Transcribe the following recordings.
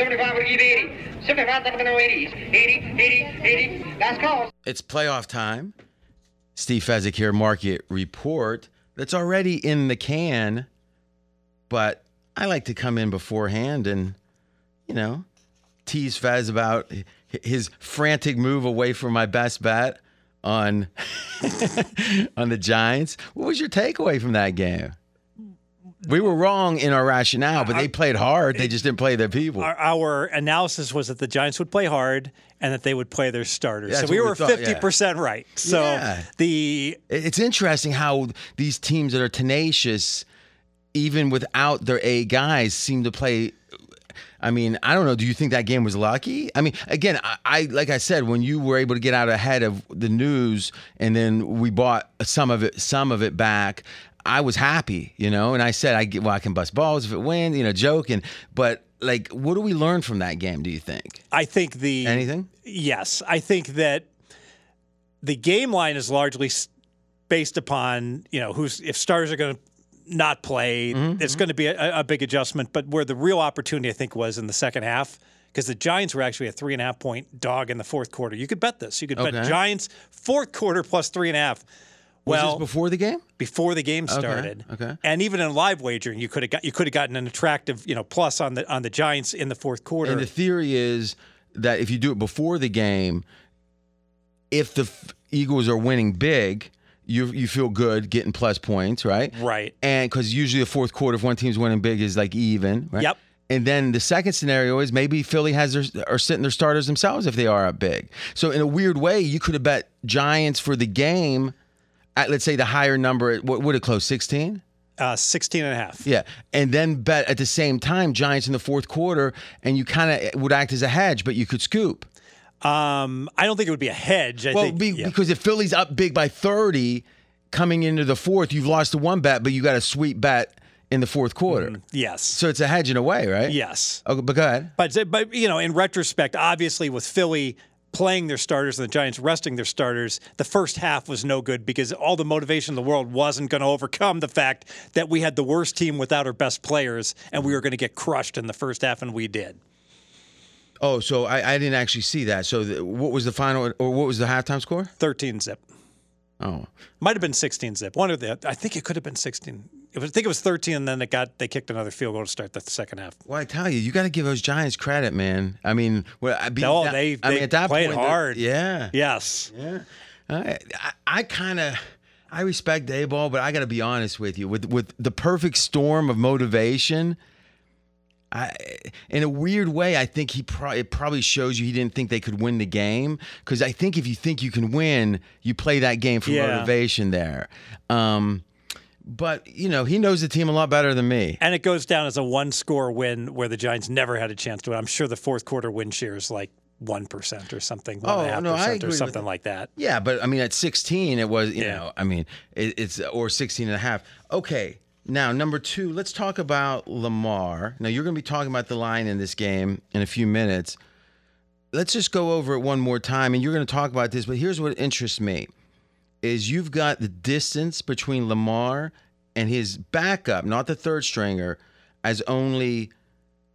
75 will give 80. 75 up in the 80s. 80, 80, 80. Last call. It's playoff time. Steve Fezzik here, Market Report. That's already in the can, but I like to come in beforehand and, you know, tease Fez about his frantic move away from my best bet on on the Giants. What was your takeaway from that game? We were wrong in our rationale, but they played hard. They just didn't play their people. Our, our analysis was that the Giants would play hard and that they would play their starters. That's so we we were 50% right. So Yeah. the It's interesting how these teams that are tenacious, even without their A guys, seem to play. I mean, I don't know. Do you think that game was lucky? I mean, again, I, I like I said, when you were able to get out ahead of the news, and then we bought some of it, some of it back. I was happy, you know, and I said, I well, I can bust balls if it wins, you know, joking. But like, what do we learn from that game? Do you think I think the anything? Yes, I think that the game line is largely based upon you know who's if stars are going to not play. Mm-hmm, It's going to be a, a big adjustment. But where the real opportunity I think was in the second half. Because the Giants were actually a three and a half point dog in the fourth quarter. You could bet this. You could bet Giants fourth quarter plus three and a half. Was Well, this before the game? before the game started. okay. And even in live wagering, you could have got you could have gotten an attractive, you know, plus on the on the Giants in the fourth quarter. And the theory is that if you do it before the game, if the f- Eagles are winning big, you you feel good getting plus points, right? Right. And because usually the fourth quarter, if one team's winning big, is like even, right? Yep. And then the second scenario is maybe Philly has their are sitting their starters themselves if they are up big. So in a weird way, you could have bet Giants for the game at let's say the higher number. What would it close? Sixteen. uh, 16 and a half. Yeah, and then bet at the same time Giants in the fourth quarter, and you kind of would act as a hedge, but you could scoop. Um, I don't think it would be a hedge. I Well, think be, yeah. because if Philly's up big by thirty coming into the fourth, you've lost the one bet, but you got a sweet bet in the fourth quarter. yes, So it's a hedge in a way, right? yes. Okay, but go ahead. But but you know, in retrospect, obviously with Philly playing their starters and the Giants resting their starters, the first half was no good because all the motivation in the world wasn't going to overcome the fact that we had the worst team without our best players and we were going to get crushed in the first half, and we did. Oh, so I, I didn't actually see that. So the, what was the final, or what was the halftime score? 13 zip. Oh, Might have been 16 zip. One of the, I think it could have been 16. It was, I think it was 13, and then it got they kicked another field goal to start the second half. well, I tell you, you got to give those Giants credit, man. I mean, well, I be, No, that- they- I mean, they at that played point, hard. Yeah, Yes. Yeah, I, I, I kind of, I respect Daboll, but I got to be honest with you. With with the perfect storm of motivation, I, in a weird way, I think he pro- it probably shows you he didn't think they could win the game. Because I think if you think you can win, you play that game for Yeah. motivation there. Um, but you know, he knows the team a lot better than me. And it goes down as a one score win where the Giants never had a chance to win. I'm sure the fourth quarter win share is like 1% or something, Oh, 1.5% no, I or something like that. Yeah, but I mean, at 16, it was, you Yeah. know, I mean, it, it's, or 16 and a half. Okay. Now, number two, let's talk about Lamar. Now, you're going to be talking about the line in this game in a few minutes. Let's just go over it one more time, and you're going to talk about this, but here's what interests me is you've got the distance between Lamar and his backup, not the third stringer, as only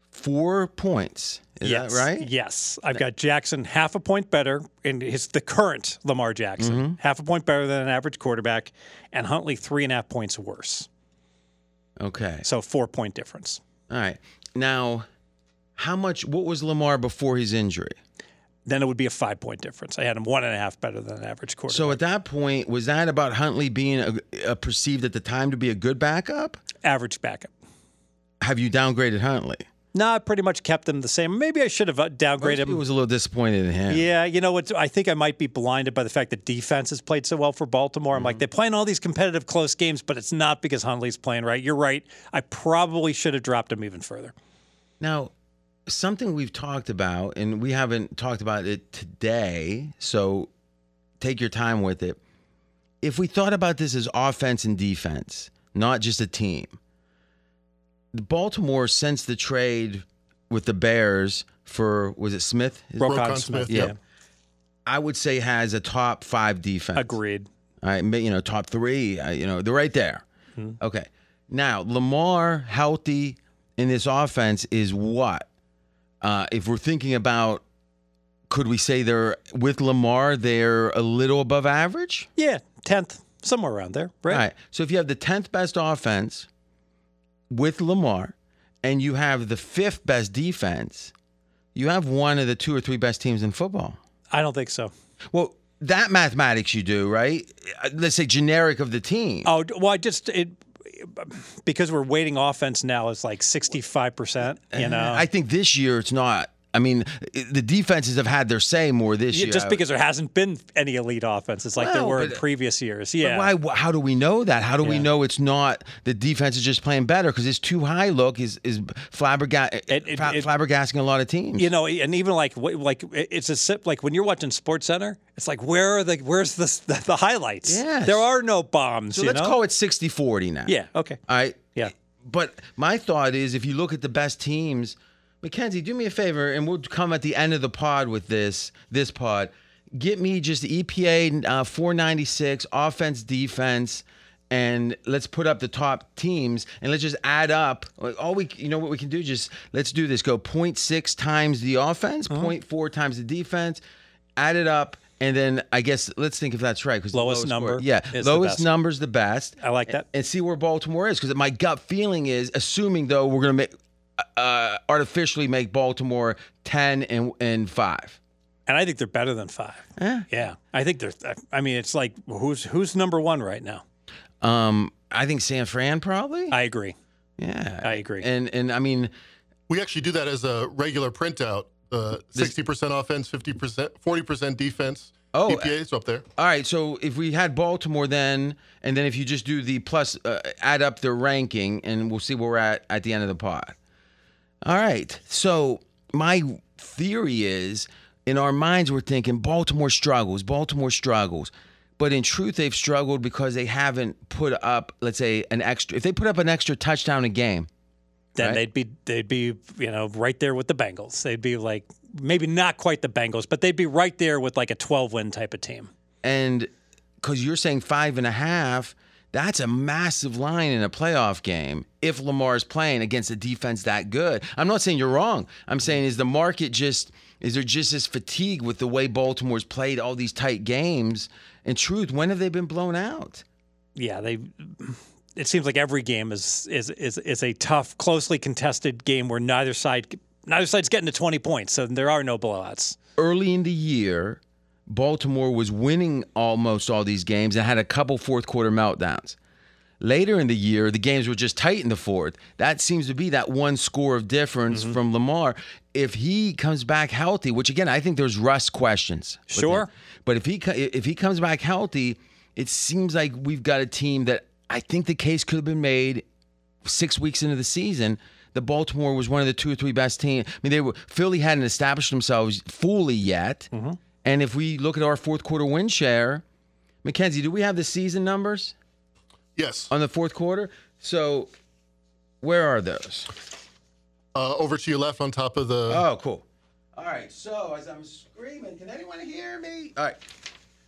four points. Is yes. that right? Yes. I've got Jackson half a point better in his the current Lamar Jackson, Mm-hmm. half a point better than an average quarterback, and Huntley three and a half points worse. Okay. So four point difference. All right. Now, how much? What was Lamar before his injury? Then it would be a five point difference. I had him one and a half better than an average quarterback. So at that point, was that about Huntley being a, a perceived at the time to be a good backup? average backup. Have you downgraded Huntley? No, I pretty much kept him the same. Maybe I should have uh, downgraded him. was a little disappointed in him. Yeah, you know what? I think I might be blinded by the fact that defense has played so well for Baltimore. I'm Mm-hmm. like, they're playing all these competitive close games, but it's not because Huntley's playing right. You're right. I probably should have dropped him even further. Now, something we've talked about, and we haven't talked about it today, so take your time with it. If we thought about this as offense and defense, not just a team, Baltimore since the trade with the Bears for was it Smith? Roquan Smith, yeah. yeah. I would say has a top five defense. Agreed. All right, you know, top three. uh, You know, they're right there. Okay. Now Lamar healthy in this offense is what? Uh, if we're thinking about, could we say they're with Lamar, they're a little above average? Yeah, tenth, somewhere around there, right? Right. So if you have the 10th best offense with Lamar and you have the fifth best defense, you have one of the two or three best teams in football. I don't think so. Well, that mathematics you do, right? Uh, Let's say generic of the team. Oh well, I just it because we're waiting offense now is like sixty five percent. You uh-huh. know, I think this year it's not. I mean, the defenses have had their say more this Yeah, year. just because there hasn't been any elite offenses like there Well, were in uh, previous years. But Yeah. Why? How do we know that? How do we know it's not the defense is just playing better because it's too high? Look, is is flabberga- eh, It- it- it- flabbergasting a lot of teams. you know, and even like like it's a sip like when you're watching Sports Center, it's like where are the where's the the, the highlights? Yes. There are no bombs. so let's know? call it 60-40 now. Yeah. Okay. All right. Yeah. But my thought is, if you look at the best teams, Mackenzie, do me a favor, and we'll come at the end of the pod with this this pod. Get me just the EPA uh, 496 offense, defense, and let's put up the top teams, and let's just add up. Like all we, you know, what we can do? Just let's do this. Go 0.6 times the offense, Uh-huh. 0.4 times the defense. Add it up. And then I guess let's think if that's right. Because Lowest number yeah, is the lowest number's the best. I like that. And see where Baltimore is because my gut feeling is, assuming though we're to make uh, artificially make Baltimore ten and and five. And I think they're better than five. Yeah. Yeah. I think they're. I mean, it's like who's who's number one right now? Um, I think San Fran probably. I agree. yeah, I agree. And and I mean, We actually do that as a regular printout. Uh, 60% offense, 50%, 40% defense. Oh, EPA is up there. all right. So if we had Baltimore then, and then if you just do the plus, uh, add up their ranking, and we'll see where we're at at the end of the pod. All right. So my theory is, in our minds, we're thinking Baltimore struggles, Baltimore struggles. But in truth, they've struggled because they haven't put up, let's say, an extra. If they put up an extra touchdown a game, Then Right. they'd be they'd be you know right there with the Bengals. They'd be like maybe not quite the Bengals, but they'd be right there with like a 12 win type of team. and because you're saying five and a half, that's a massive line in a playoff game. If Lamar's playing against a defense that good, I'm not saying you're wrong. I'm saying is the market just is there just this fatigue with the way Baltimore's played all these tight games? In truth, when have they been blown out? Yeah, they. It seems like every game is is is is a tough, closely contested game where neither side neither side's getting to 20 points, so there are no blowouts. early in the year, Baltimore was winning almost all these games and had a couple fourth quarter meltdowns. Later in the year, the games were just tight in the fourth. That seems to be that one score of difference mm-hmm. from Lamar. If he comes back healthy, which again I think there's rust questions. Sure. but if he if he comes back healthy, it seems like we've got a team that I think the case could have been made six weeks into the season, that Baltimore was one of the two or three best teams. I mean, they were Philly hadn't established themselves fully yet. Mm-hmm. And if we look at our fourth quarter win share, Mackenzie, do we have the season numbers Yes. on the fourth quarter? So where are those? Uh, over to your left on top of the. Oh, cool. All right. So as I'm screaming, can anyone hear me? All right.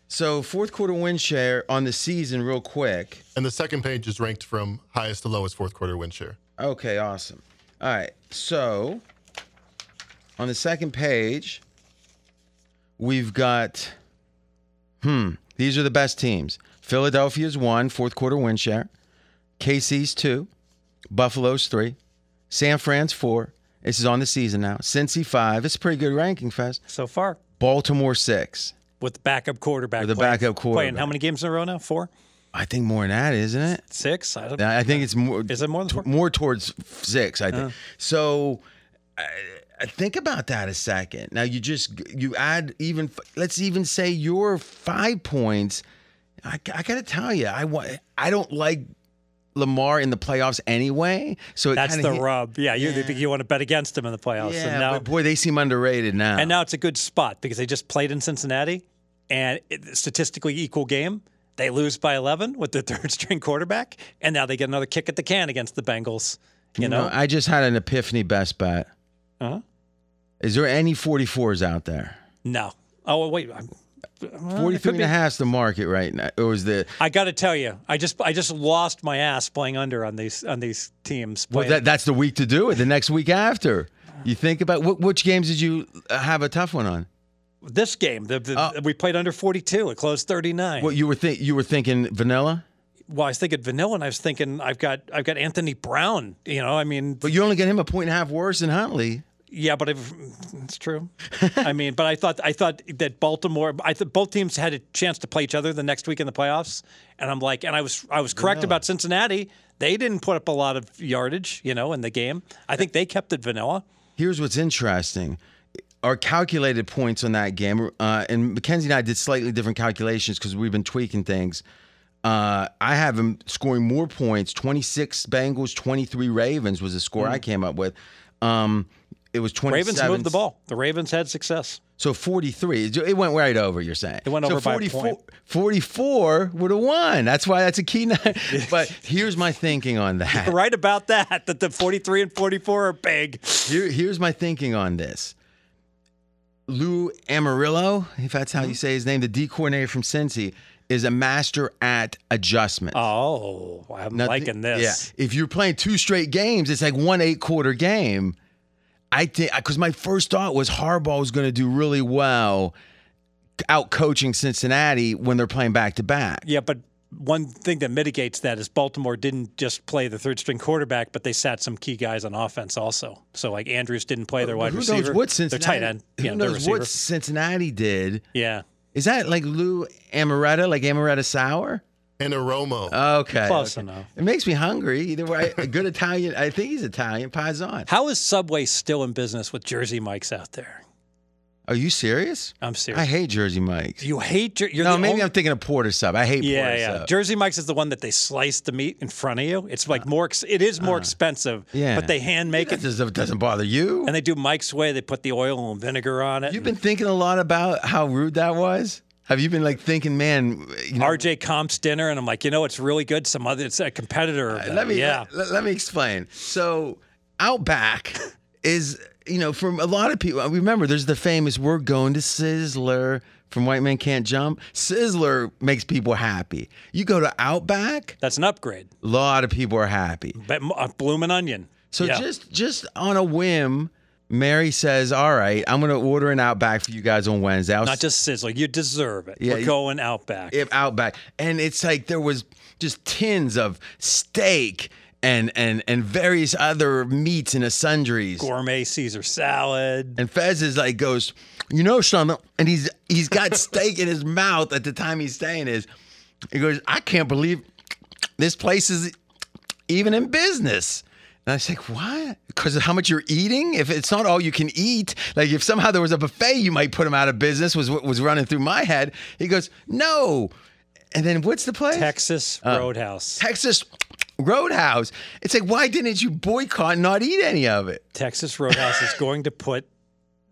So fourth quarter win share on the season, real quick. And the second page is ranked from highest to lowest fourth quarter win share. Okay, awesome. All right. So on the second page, we've got hmm, these are the best teams. Philadelphia's one, fourth quarter win share. KC's two, Buffalo's three, San Fran's four. This is on the season now. Cincy five. It's a pretty good ranking, Fez. So far, Baltimore six. with the backup quarterback. With the playing- backup quarterback. Playing how many games in a row now? Four, I think more than that, isn't it? six. I don't. I think it's more. Is it more than four? more towards six? I think. So, I, I Uh, think about that a second. Now you just you add even. Let's even say your five points. I, I got to tell you, I wa- I don't like Lamar in the playoffs anyway. So That's the hit- rub. Yeah, you Yeah. you want to bet against him in the playoffs. Yeah, and now, but boy, they seem underrated now. and now it's a good spot because they just played in Cincinnati, and it, statistically equal game. They lose by 11 with their third string quarterback, and now they get another kick at the can against the Bengals. You know, I just had an epiphany best bet. Uh-huh. Is there any 44s out there? no. Oh wait, I'm, 43 and a half is the market right now. Or is the I got to tell you, I just I just lost my ass playing under on these on these teams. Well, that, that's the week to do it. The next week after. You think about what, which games did you uh, have a tough one on? This game, the, the, Oh. we played under 42. It closed 39. What you were think you were thinking vanilla, well, I was thinking vanilla, and I was thinking I've got I've got Anthony Brown. You know, I mean, but you only get him a point and a half worse than Huntley. Yeah, but I've, it's true. I mean, but I thought I thought that Baltimore, I thought both teams had a chance to play each other the next week in the playoffs, and I'm like, and I was I was correct about Cincinnati. They didn't put up a lot of yardage, you know, in the game. I think they kept it vanilla. Here's what's interesting. Our calculated points on that game, uh, and Mackenzie and I did slightly different calculations because we've been tweaking things. Uh, I have him scoring more points 26 Bengals, 23 Ravens was the score I came up with. Um, it was 27. Hmm. Ravens moved the ball. The Ravens had success. So 43. It went right over, you're saying. It went so over by a 44, point. 44 would have won. That's why that's a key night. but here's my thinking on that. Right about that, that the 43 and 44 are big. Here, here's my thinking on this. Lou Amarillo, if that's how you say his name, the D coordinator from Cincy, is a master at adjustment. Oh, I'm liking this. Yeah. If you're playing two straight games, it's like one eight quarter game. I think because my first thought was Harbaugh was going to do really well out coaching Cincinnati when they're playing back to back. Yeah, but one thing that mitigates that is Baltimore didn't just play the third string quarterback, but they sat some key guys on offense also. So like Andrews didn't play their wide Who receiver. knows what their Cincinnati? tight end. Who yeah, knows what Cincinnati did? Yeah. Is that like Lou Amaretta, like Amaretta sour? Anarumo. Okay. Close okay. enough. It makes me hungry. Either way, a good Italian. I think he's Italian. pies on. How is Subway still in business with Jersey Mike's out there? Are you serious? I'm serious. I hate Jersey Mike's. you hate Jer- you're no, maybe only- I'm thinking of Porter sub. I hate yeah, Porter yeah. sub. Jersey Mike's is the one that they slice the meat in front of you. It's like more. Ex- it is more expensive. Uh, yeah. But they hand make That it, doesn't, doesn't bother you. and they do Mike's way. They put the oil and vinegar on it. You've been thinking a lot about how rude that was. Have you been like thinking, man? You know, RJ Comp's dinner, and I'm like, you know, it's really good. Some other, it's a competitor. Of let me yeah. let, let me explain. So Outback is you know from a lot of people. Remember, there's the famous "We're going to Sizzler" from White Man Can't Jump. Sizzler makes people happy. You go to Outback, That's an upgrade. a lot of people are happy. But uh, bloomin' onion. So Yeah. just just on a whim, Mary says, "All right, I'm going to order an Outback for you guys on Wednesday." I'll not just sizzler. You deserve it. Yeah, We're going out back. if Outback, and it's like there was just tins of steak and and and various other meats and sundries. Gourmet Caesar salad. And Fez is like goes, you know, son, and he's he's got steak in his mouth at the time he's saying is, he goes, I can't believe this place is even in business. And I was like, what? Because of how much you're eating? If it's not all you can eat, like if somehow there was a buffet, you might put them out of business. Was what was running through my head. He goes, no. And then what's the place? Texas Uh, Roadhouse. Texas Roadhouse. It's like, why didn't you boycott and not eat any of it? Texas Roadhouse is going to put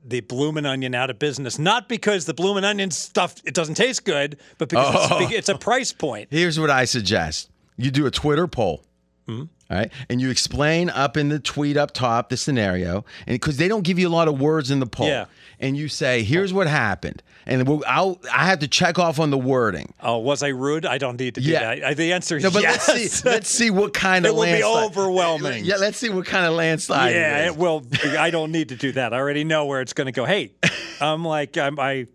the bloomin' onion out of business. Not because the bloomin' onion stuff it doesn't taste good, but because Oh. it's, it's a price point. Here's what I suggest: you do a Twitter poll. Hmm? All right, and you explain up in the tweet up top the scenario, and because they don't give you a lot of words in the poll, Yeah. and you say, "Here's what happened," and we'll, I'll, I have to check off on the wording. Oh, was I rude? I don't need to do Yeah. that. I- The answer is No, but yes. let's see. Let's see what kind of landslide. It will be overwhelming. Yeah, let's see what kind of landslide. yeah, it it will. I don't need to do that. I already know where it's going to go. Hey, I'm like I'm, I,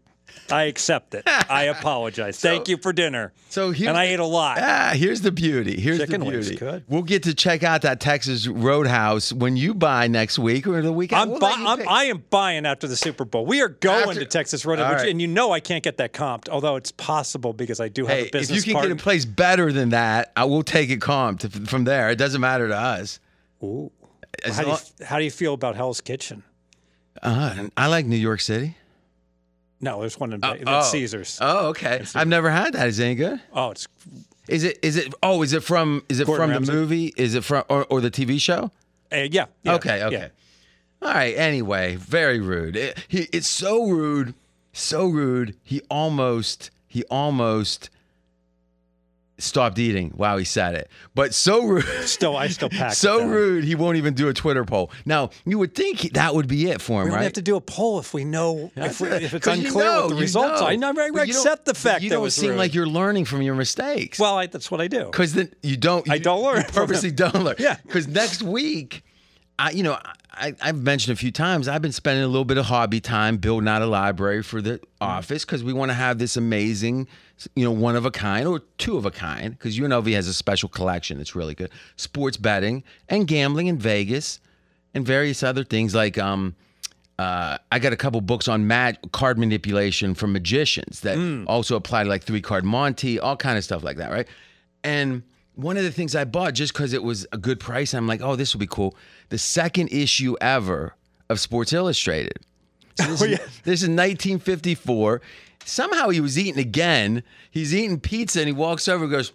I accept it. I apologize. Thank you for dinner. So here's and I ate a lot. Ah, here's the beauty. Here's Chicken the beauty. good. We'll get to check out that Texas Roadhouse when you buy next week or the weekend. I'm, We'll bu- I'm. I am buying after the Super Bowl. We are going After- to Texas Roadhouse, which, right. and you know I can't get that comped, although it's possible because I do have Hey, a if business you can partner. get a place better than that, I will take it comped from there. It doesn't matter to us. Ooh. How do, you, how do you feel about Hell's Kitchen? uh, I like New York City. No, there's one in oh. that's Caesars. Oh, okay. I've never had that. Is it any good? oh, it's Is it? Is it? Oh, is it from? Is it Gordon from Ramsay? the movie? Is it from or, or the TV show? uh, yeah, yeah, okay. Okay. yeah. All right. Anyway, very rude. It, he, it's so rude, so rude. He almost, he almost stopped eating while he said it. But so rude. Still, I still pack. so rude. He won't even do a Twitter poll. Now you would think that would be it for him, right? We have to do a poll if we know if, we, if it's 'Cause you unclear know, what the you results know. are. I never I But you don't- accept the fact you that don't seem rude. like you're learning from your mistakes. well, I, that's what I do. because then you don't. I don't learn you purposely don't learn. Yeah. Because next week, I, you know, I, I've mentioned a few times. I've been spending a little bit of hobby time building out a library for the office because we want to have this amazing, you know, one of a kind or two of a kind. Because UNLV has a special collection that's really good: sports betting and gambling in Vegas, and various other things like um. Uh, I got a couple books on mag- card manipulation from magicians that also apply to like three card Monty, all kind of stuff like that, right? And one of the things I bought just because it was a good price, I'm like, oh, this will be cool. The second issue ever of Sports Illustrated. So this, oh, is, this is 1954. Somehow he was eating again. He's eating pizza and he walks over and goes,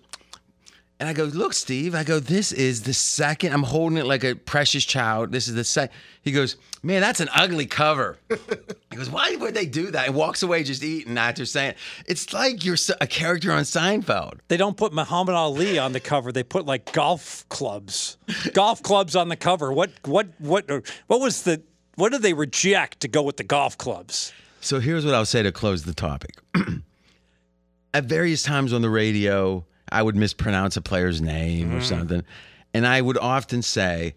and I go, look, Steve. I go, this is the second. I'm holding it like a precious child. This is the second. He goes, man, that's an ugly cover. he goes, why would they do that? And walks away just eating after saying, it's like you're a character on Seinfeld. They don't put Muhammad Ali on the cover. They put like golf clubs, golf clubs on the cover. What what what what was the what did they reject to go with the golf clubs? So here's what I'll say to close the topic. At various times on the radio, I would mispronounce a player's name or something. And I would often say,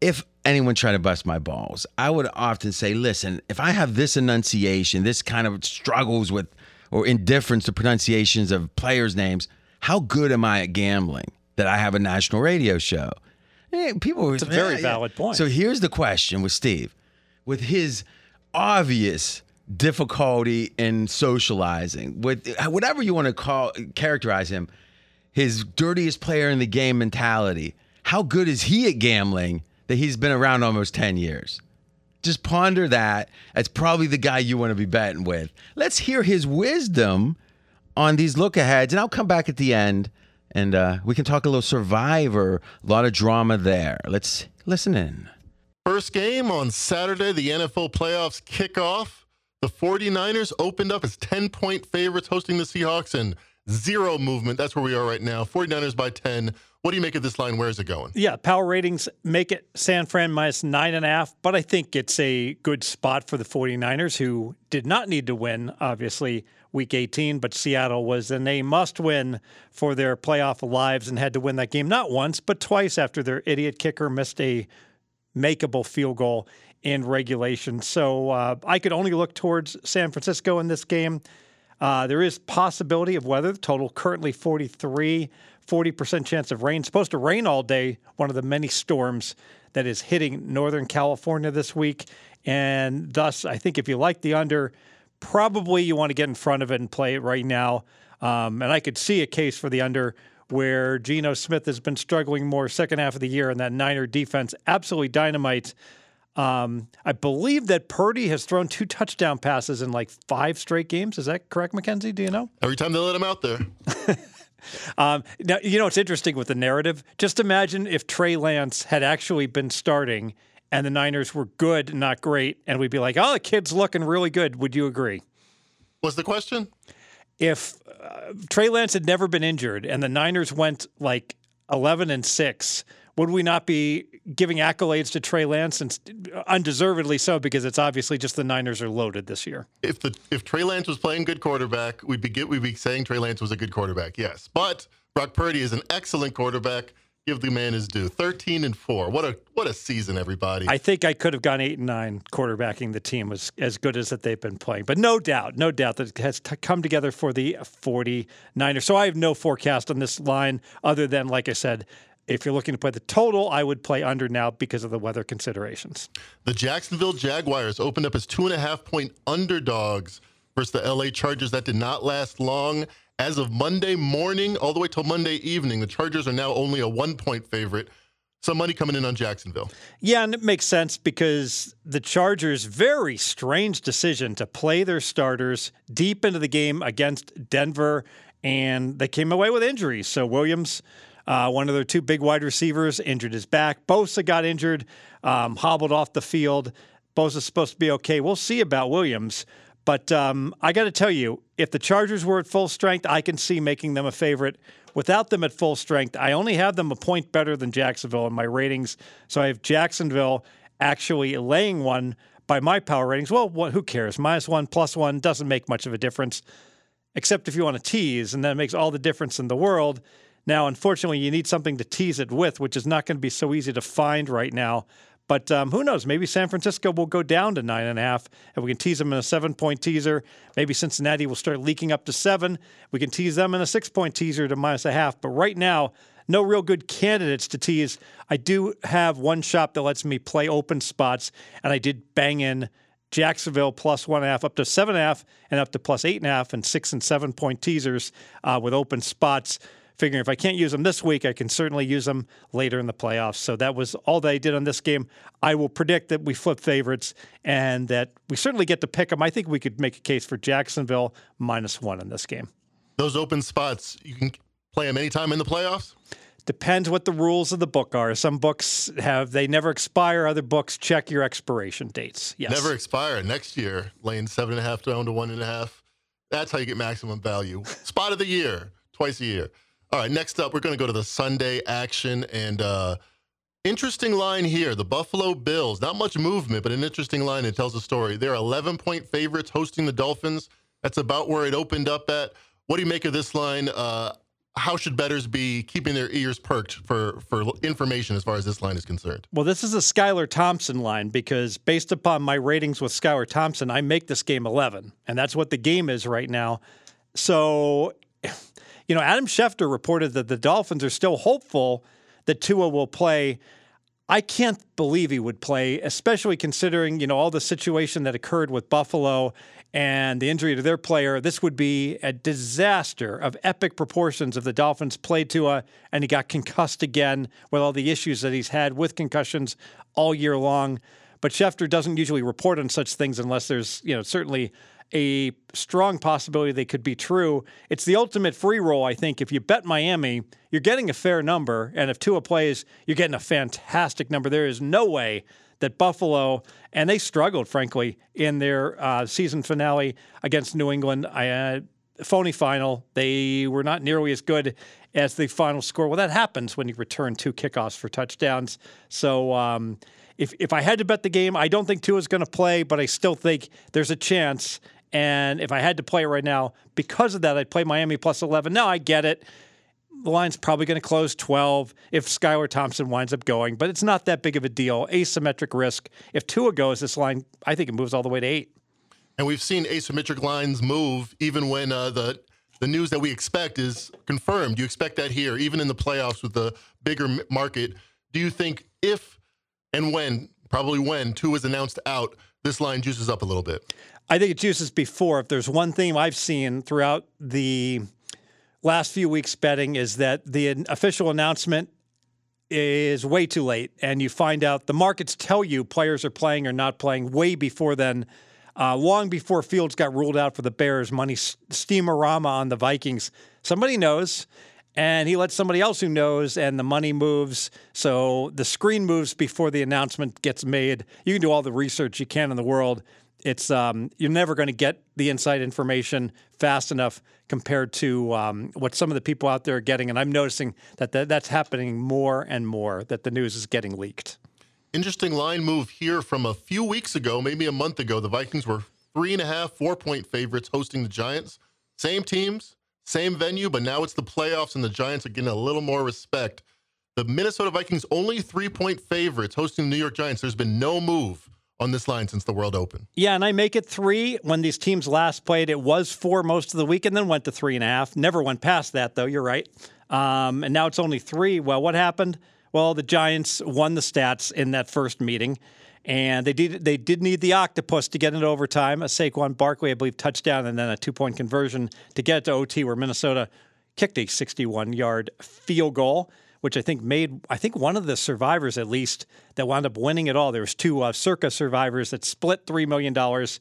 if anyone tried to bust my balls, I would often say, listen, if I have this enunciation, this kind of struggles with or indifference to pronunciations of players' names, how good am I at gambling that I have a national radio show? Eh, People, it's a very valid point. So here's the question with Steve, with his obvious difficulty in socializing, with whatever you want to call characterize him, his dirtiest player in the game mentality. How good is he at gambling that he's been around almost 10 years? Just ponder that. That's probably the guy you want to be betting with. Let's hear his wisdom on these look aheads, and I'll come back at the end and uh, we can talk a little survivor, a lot of drama there. Let's listen in. First game on Saturday, the NFL playoffs kick off. The 49ers opened up as 10 point favorites hosting the Seahawks and zero movement. That's where we are right now. 49ers by 10. What do you make of this line? Where is it going? Yeah, power ratings make it San Fran minus nine and a half, but I think it's a good spot for the 49ers, who did not need to win, obviously, week 18, but Seattle was in a must win for their playoff lives and had to win that game not once, but twice after their idiot kicker missed a makeable field goal in regulation. So uh, I could only look towards San Francisco in this game. Uh, there is possibility of weather. The total currently 43, 40% chance of rain. Supposed to rain all day. One of the many storms that is hitting Northern California this week. And thus, I think if you like the under, probably you want to get in front of it and play it right now. Um, and I could see a case for the under where Geno Smith has been struggling more second half of the year, and that Niner defense absolutely dynamite. Um, I believe that Purdy has thrown two touchdown passes in like five straight games. Is that correct, Mackenzie? Do you know? Every time they let him out there. Um, now, you know, it's interesting with the narrative. Just imagine if Trey Lance had actually been starting and the Niners were good, not great, and we'd be like, oh, the kid's looking really good. Would you agree? What's the question? If uh, Trey Lance had never been injured and the Niners went like 11 and 6, would we not be giving accolades to Trey Lance and undeservedly so because it's obviously just the Niners are loaded this year? If the if Trey Lance was playing good quarterback, we'd be get, we'd be saying Trey Lance was a good quarterback. Yes, but Brock Purdy is an excellent quarterback. Give the man his due. Thirteen and four. What a what a season, everybody. I think I could have gone eight and nine quarterbacking the team was as good as that they've been playing. But no doubt, no doubt that it has t- come together for the 49ers. So I have no forecast on this line other than, like I said, if you're looking to play the total, I would play under now because of the weather considerations. The Jacksonville Jaguars opened up as two and a half point underdogs versus the LA Chargers. That did not last long. As of Monday morning, all the way till Monday evening, the Chargers are now only a one point favorite. Some money coming in on Jacksonville. Yeah, and it makes sense because the Chargers' very strange decision to play their starters deep into the game against Denver, and they came away with injuries. So Williams, uh, one of their two big wide receivers, injured his back. Bosa got injured, um, hobbled off the field. Bosa's supposed to be okay. We'll see about Williams. But um, I got to tell you, if the Chargers were at full strength, I can see making them a favorite. Without them at full strength, I only have them a point better than Jacksonville in my ratings. So I have Jacksonville actually laying one by my power ratings. Well, who cares? Minus one, plus one doesn't make much of a difference, except if you want to tease, and that makes all the difference in the world. Now, unfortunately, you need something to tease it with, which is not going to be so easy to find right now. But um, who knows? Maybe San Francisco will go down to nine and a half, and we can tease them in a seven-point teaser. Maybe Cincinnati will start leaking up to seven. We can tease them in a six-point teaser to minus a half. But right now, no real good candidates to tease. I do have one shop that lets me play open spots, and I did bang in Jacksonville plus one and a half, up to seven and a half, and up to plus eight and a half, and six and seven point teasers uh, with open spots. Figuring if I can't use them this week, I can certainly use them later in the playoffs. So that was all I did on this game. I will predict that we flip favorites and that we certainly get to pick them. I think we could make a case for Jacksonville minus one in this game. Those open spots, you can play them anytime in the playoffs? Depends what the rules of the book are. Some books have they never expire. Other books check your expiration dates. Yes, Never expire. Next year, laying seven and a half down to one and a half. That's how you get maximum value. Spot of the year, twice a year. All right, next up, we're going to go to the Sunday action. And uh, interesting line here the Buffalo Bills. Not much movement, but an interesting line. It tells a story. They're 11 point favorites hosting the Dolphins. That's about where it opened up at. What do you make of this line? Uh, how should bettors be keeping their ears perked for for information as far as this line is concerned? Well, this is a Skylar Thompson line because based upon my ratings with Skylar Thompson, I make this game 11, and that's what the game is right now. So, you know, Adam Schefter reported that the Dolphins are still hopeful that Tua will play. I can't believe he would play, especially considering, you know, all the situation that occurred with Buffalo and the injury to their player. This would be a disaster of epic proportions if the Dolphins played Tua and he got concussed again with all the issues that he's had with concussions all year long. But Schefter doesn't usually report on such things unless there's, you know, certainly a strong possibility they could be true. It's the ultimate free roll, I think. If you bet Miami, you're getting a fair number. And if Tua plays, you're getting a fantastic number. There is no way that Buffalo, and they struggled, frankly, in their uh, season finale against New England. I, uh, phony final. They were not nearly as good as the final score. Well, that happens when you return two kickoffs for touchdowns. So, um, if, if I had to bet the game, I don't think Tua is going to play, but I still think there's a chance. And if I had to play right now, because of that, I'd play Miami plus 11. Now I get it the line's probably going to close 12 if Skylar Thompson winds up going, but it's not that big of a deal. Asymmetric risk. If Tua goes, this line, I think it moves all the way to eight. And we've seen asymmetric lines move even when uh, the the news that we expect is confirmed. You expect that here, even in the playoffs with the bigger market. Do you think if and when, probably when, Tua is announced out, this line juices up a little bit? I think it juices before. If there's one theme I've seen throughout the last few weeks betting is that the official announcement is way too late, and you find out the markets tell you players are playing or not playing way before then. Uh, long before Fields got ruled out for the Bears, money steamerama on the Vikings. Somebody knows, and he lets somebody else who knows, and the money moves. So the screen moves before the announcement gets made. You can do all the research you can in the world it's um, you're never going to get the inside information fast enough compared to um, what some of the people out there are getting. And I'm noticing that th- that's happening more and more. That the news is getting leaked. Interesting line move here from a few weeks ago, maybe a month ago. The Vikings were three and a half, four point favorites hosting the Giants. Same teams, same venue, but now it's the playoffs, and the Giants are getting a little more respect. The Minnesota Vikings only three point favorites hosting the New York Giants. There's been no move on this line since the World Open. Yeah, and I make it three. When these teams last played, it was four most of the week and then went to three and a half. Never went past that, though. You're right. Um, and now it's only three. Well, what happened? Well, the Giants won the stats in that first meeting. And they did they did need the octopus to get into overtime. A Saquon Barkley, I believe, touchdown and then a two point conversion to get it to OT, where Minnesota kicked a 61 yard field goal which I think made I think one of the survivors at least that wound up winning it all. There was two uh, Circa survivors that split three million dollars.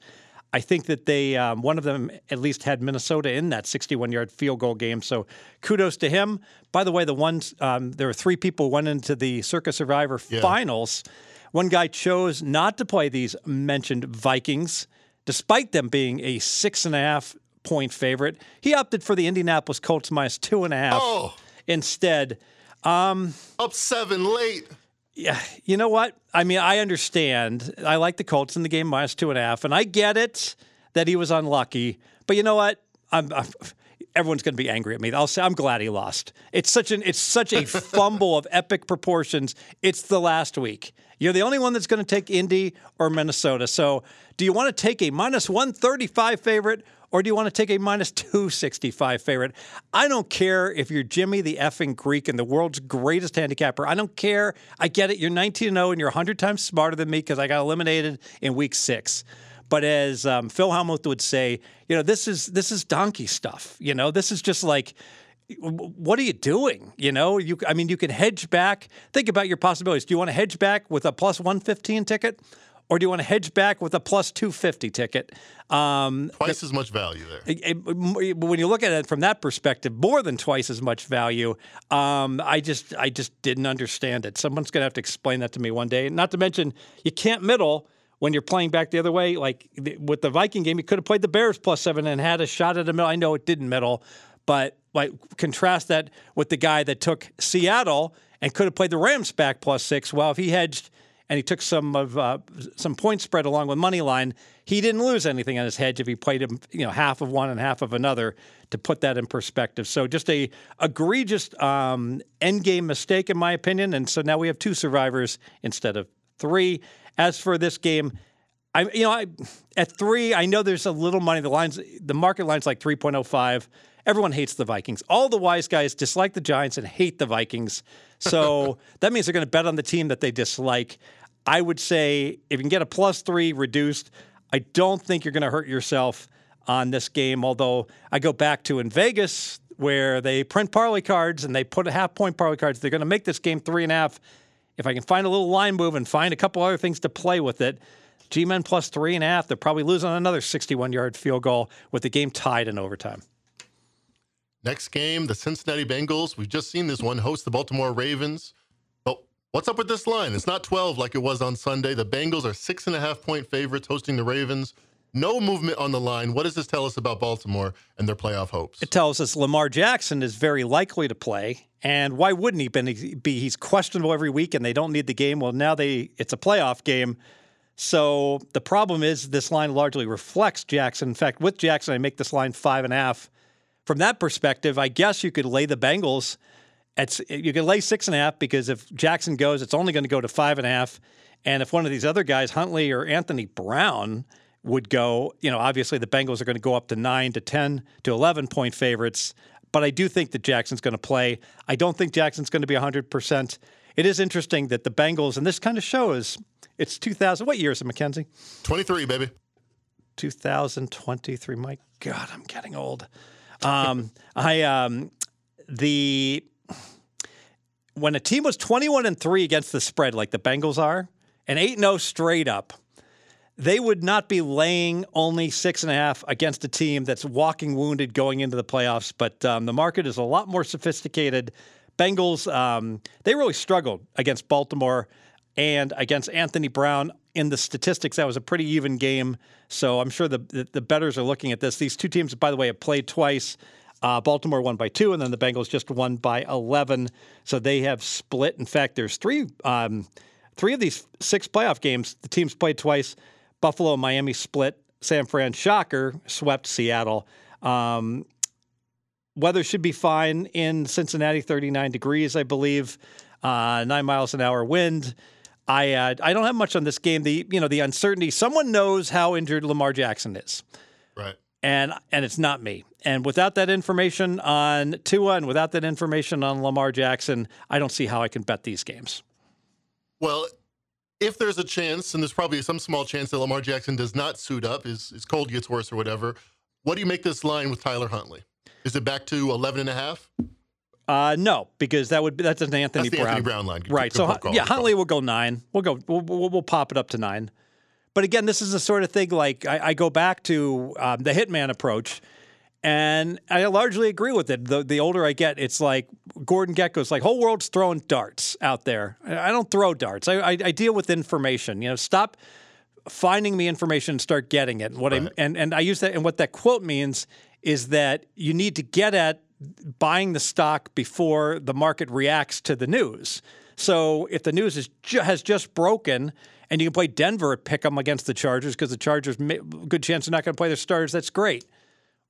I think that they um, one of them at least had Minnesota in that 61 yard field goal game. So kudos to him. By the way, the ones um, there were three people went into the Circa Survivor yeah. finals. One guy chose not to play these mentioned Vikings, despite them being a six and a half point favorite. He opted for the Indianapolis Colts minus two and a half oh. instead. Um, Up seven late. Yeah, you know what? I mean, I understand. I like the Colts in the game minus two and a half, and I get it that he was unlucky. But you know what? I'm, I'm everyone's going to be angry at me. I'll say I'm glad he lost. It's such an it's such a fumble of epic proportions. It's the last week. You're the only one that's going to take Indy or Minnesota. So, do you want to take a minus 135 favorite or do you want to take a minus 265 favorite? I don't care if you're Jimmy the effing Greek and the world's greatest handicapper. I don't care. I get it. You're 19 0 and you're 100 times smarter than me because I got eliminated in week six. But as um, Phil Hellmuth would say, you know, this is this is donkey stuff. You know, this is just like what are you doing? You know, you I mean, you can hedge back. Think about your possibilities. Do you want to hedge back with a plus 115 ticket? Or do you want to hedge back with a plus 250 ticket? Um, twice as much value there. It, it, when you look at it from that perspective, more than twice as much value. Um, I just, I just didn't understand it. Someone's going to have to explain that to me one day. Not to mention, you can't middle when you're playing back the other way. Like with the Viking game, you could have played the Bears plus seven and had a shot at a middle. I know it didn't middle, but like contrast that with the guy that took Seattle and could have played the Rams back plus six. Well, if he hedged and he took some of uh, some point spread along with money line, he didn't lose anything on his hedge if he played him, you know, half of one and half of another. To put that in perspective, so just a egregious um, end game mistake in my opinion, and so now we have two survivors instead of three. As for this game. I, you know, I, at three, I know there's a little money. The lines, the market line's like 3.05. Everyone hates the Vikings. All the wise guys dislike the Giants and hate the Vikings. So that means they're going to bet on the team that they dislike. I would say if you can get a plus three reduced, I don't think you're going to hurt yourself on this game. Although I go back to in Vegas where they print parlay cards and they put a half point parlay cards. They're going to make this game three and a half. If I can find a little line move and find a couple other things to play with it, G Men plus three and a half, they're probably losing another 61 yard field goal with the game tied in overtime. Next game, the Cincinnati Bengals. We've just seen this one host the Baltimore Ravens. What's up with this line? It's not 12 like it was on Sunday. The Bengals are six and a half point favorites hosting the Ravens. No movement on the line. What does this tell us about Baltimore and their playoff hopes? It tells us Lamar Jackson is very likely to play. And why wouldn't he be? He's questionable every week and they don't need the game. Well, now they it's a playoff game. So the problem is this line largely reflects Jackson. In fact, with Jackson, I make this line five and a half from that perspective, I guess you could lay the Bengals at you can lay six and a half because if Jackson goes, it's only going to go to five and a half. And if one of these other guys, Huntley or Anthony Brown, would go, you know, obviously the Bengals are going to go up to nine to 10 to 11 point favorites. But I do think that Jackson's going to play. I don't think Jackson's going to be 100%. It is interesting that the Bengals, and this kind of shows it's 2000. What year is it, Mackenzie? 23, baby. 2023. My God, I'm getting old. Um, I um, the when a team was 21 and three against the spread, like the Bengals are, and eight 0 straight up, they would not be laying only six and a half against a team that's walking wounded going into the playoffs. But um, the market is a lot more sophisticated. Bengals, um, they really struggled against Baltimore and against Anthony Brown. In the statistics, that was a pretty even game. So I'm sure the, the, the betters are looking at this. These two teams, by the way, have played twice. Uh, Baltimore won by two, and then the Bengals just won by 11. So they have split. In fact, there's three um, three of these six playoff games. The teams played twice. Buffalo and Miami split. San Fran, shocker, swept Seattle. Um, weather should be fine in Cincinnati, 39 degrees, I believe. Uh, nine miles an hour wind. I uh, I don't have much on this game. The you know the uncertainty. Someone knows how injured Lamar Jackson is, right? And and it's not me. And without that information on Tua and without that information on Lamar Jackson, I don't see how I can bet these games. Well, if there's a chance, and there's probably some small chance that Lamar Jackson does not suit up, his, his cold gets worse or whatever, what do you make this line with Tyler Huntley? Is it back to 11 and a half? Uh, no, because that would be that's an Anthony that's Brown. Anthony Brown line, right? Good, so good yeah, Huntley will go nine. We'll go. We'll, we'll, we'll, pop it up to nine. But again, this is the sort of thing like I, I go back to um, the hitman approach, and I largely agree with it. The, the older I get, it's like Gordon Gekko's like whole world's throwing darts out there. I don't throw darts. I, I, I deal with information. You know, stop finding me information and start getting it. And what right. I and and I use that and what that quote means is that you need to get at buying the stock before the market reacts to the news. So if the news is ju- has just broken and you can play Denver at pick them against the Chargers because the Chargers good chance they're not going to play their starters, that's great.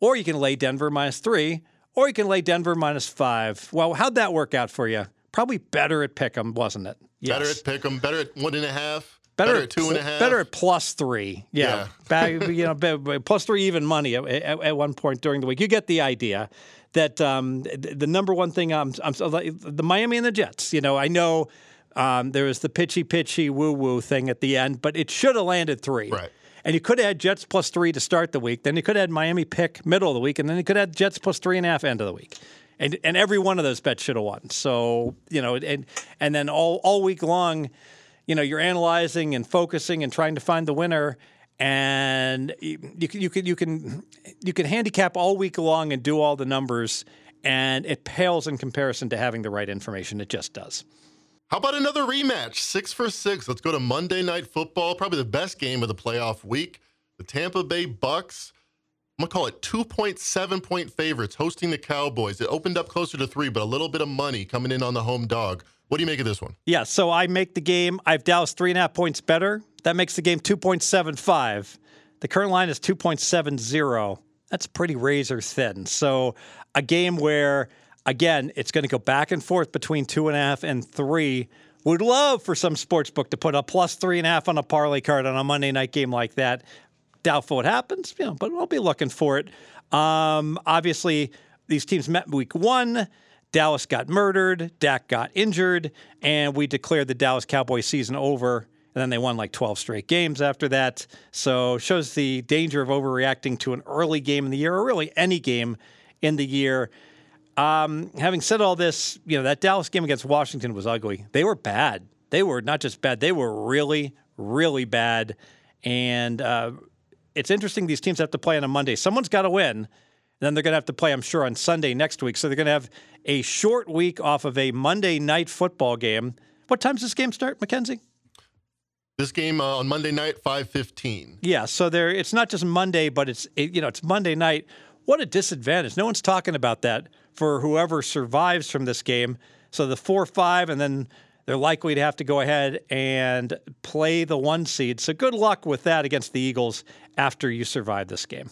Or you can lay Denver minus three, or you can lay Denver minus five. Well, how'd that work out for you? probably better at Pick'em, wasn't it? Better Yes. at pick 'em, better at one and a half, better, at two and a half. Better at plus three. Yeah. Yeah. Back, you know, be- be- plus three even money at, at, at one point during the week. You get the idea that um, the number one thing I'm, I'm the Miami and the Jets. You know, I know um, there was the pitchy pitchy woo woo thing at the end, but it should have landed three. Right. And you could have had Jets plus three to start the week. Then you could have had Miami pick middle of the week, and then you could have had Jets plus three and a half end of the week. And and every one of those bets should have won. So you know, and and then all all week long, you know, you're analyzing and focusing and trying to find the winner. And you, you can you can you can you can handicap all week long and do all the numbers, and it pales in comparison to having the right information. It just does. How about another rematch? Six for six. Let's go to Monday Night Football, probably the best game of the playoff week. The Tampa Bay Bucks. I'm gonna call it 2.7 point favorites hosting the Cowboys. It opened up closer to three, but a little bit of money coming in on the home dog. What do you make of this one? Yeah, so I make the game. I have Dallas three and a half points better. That makes the game 2.75. The current line is 2.70. That's pretty razor thin. So a game where, again, it's going to go back and forth between two and a half and three. Would love for some sports book to put a plus three and a half on a parlay card on a Monday night game like that. Doubtful it happens, you know, but I'll be looking for it. Um, obviously, these teams met week one. Dallas got murdered, Dak got injured, and we declared the Dallas Cowboys season over. And then they won like 12 straight games after that. So shows the danger of overreacting to an early game in the year, or really any game in the year. Um, having said all this, you know that Dallas game against Washington was ugly. They were bad. They were not just bad; they were really, really bad. And uh, it's interesting; these teams have to play on a Monday. Someone's got to win. And then they're going to have to play, I'm sure, on Sunday next week. So they're going to have a short week off of a Monday night football game. What time does this game start, Mackenzie? This game uh, on Monday night, 5:15. Yeah, so there it's not just Monday, but it's it, you know, it's Monday night. What a disadvantage. No one's talking about that for whoever survives from this game. So the 4-5 and then they're likely to have to go ahead and play the 1 seed. So good luck with that against the Eagles after you survive this game.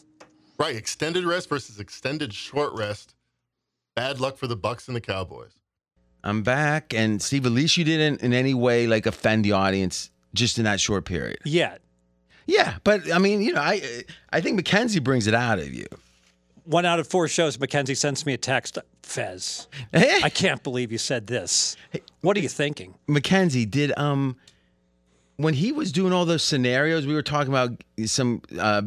Right, extended rest versus extended short rest. Bad luck for the Bucks and the Cowboys. I'm back, and Steve, at least you didn't in any way like offend the audience just in that short period. Yeah. Yeah, but I mean, you know, I I think Mackenzie brings it out of you. One out of four shows, Mackenzie sends me a text. Fez, I can't believe you said this. What are you thinking? Mackenzie did um when he was doing all those scenarios we were talking about some uh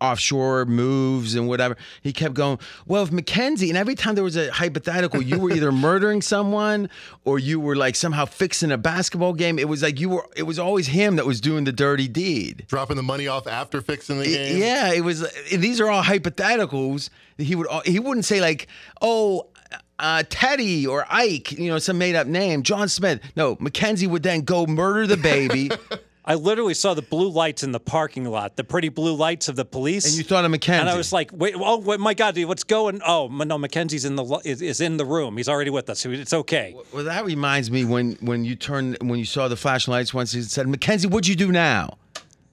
offshore moves and whatever he kept going well if mackenzie and every time there was a hypothetical you were either murdering someone or you were like somehow fixing a basketball game it was like you were it was always him that was doing the dirty deed Dropping the money off after fixing the game. yeah, it was. These are all hypotheticals. He would. He wouldn't say like, "Oh, uh, Teddy or Ike," you know, some made up name. John Smith. No, Mackenzie would then go murder the baby, I literally saw the blue lights in the parking lot, the pretty blue lights of the police. and you thought of Mackenzie. And I was like, wait, oh wait, my God, dude, what's going? Oh, no, Mackenzie's in the is, is in the room. He's already with us. It's okay. well, that reminds me when when you turned when you saw the flashing lights once. He said, "Mackenzie, what'd you do now?"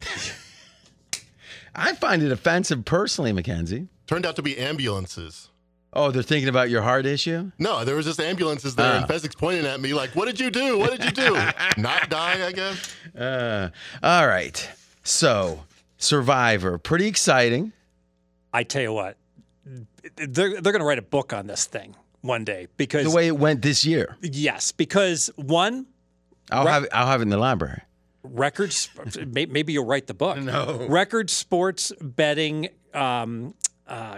I find it offensive personally, Mackenzie. Turned out to be ambulances. Oh, they're thinking about your heart issue. No, there was just ambulances there, Ah. and Fezzik's pointing at me like, "What did you do? What did you do? Not die, I guess." Uh, all right. So, Survivor, pretty exciting. I tell you what, they're they're going to write a book on this thing one day because The way it went this year. yes, because one I'll Right. have it, I'll have it in the library. records maybe you'll write the book. No. record sports betting um, uh,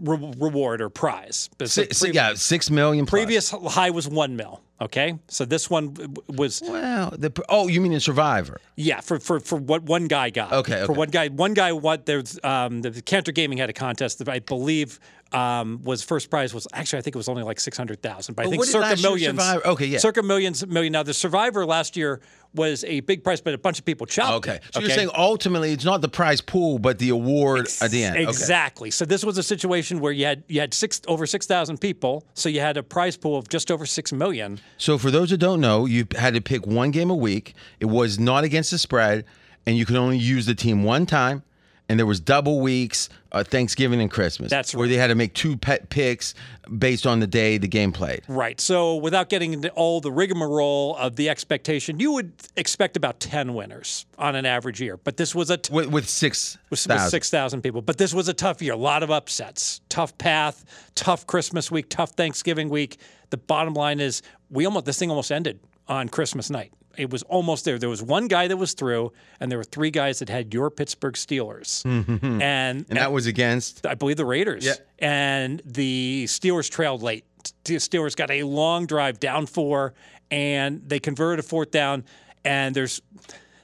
re- reward or prize. But Si- pre- yeah, six million. plus. Previous high was one mil. Okay, so this one was Well, the oh, you mean in Survivor? yeah for for for what one guy got. Okay, For okay. one guy, one guy. What there's um, the Cantor Gaming had a contest that I believe um, was first prize was actually I think it was only like six hundred thousand. But I Oh, think Circa Millions. Okay, yeah. Circa Millions million. Now the Survivor last year was a big prize, but a bunch of people chopped. Okay, it, so you're saying ultimately it's not the prize pool, but the award at the end. Okay. Exactly. So this was a situation where you had you had six over six thousand people, so you had a prize pool of just over six million. So for those that don't know, you had to pick one game a week. It was not against the spread, and you could only use the team one time. And there was double weeks, uh, Thanksgiving and Christmas. That's where they had to make two pet picks based on the day the game played. Right. So without getting into all the rigmarole of the expectation, you would expect about 10 winners on an average year. But this was a t- With, with six with, with 6,000 people. But this was a tough year. A lot of upsets. Tough path, tough Christmas week, tough Thanksgiving week. The bottom line is we almost this thing almost ended on Christmas night. It was almost there. There was one guy that was through, and there were three guys that had your Pittsburgh Steelers. and, and that was against. I believe the Raiders. Yeah. And the Steelers trailed late. The Steelers got a long drive down four, and they converted a fourth down. And there's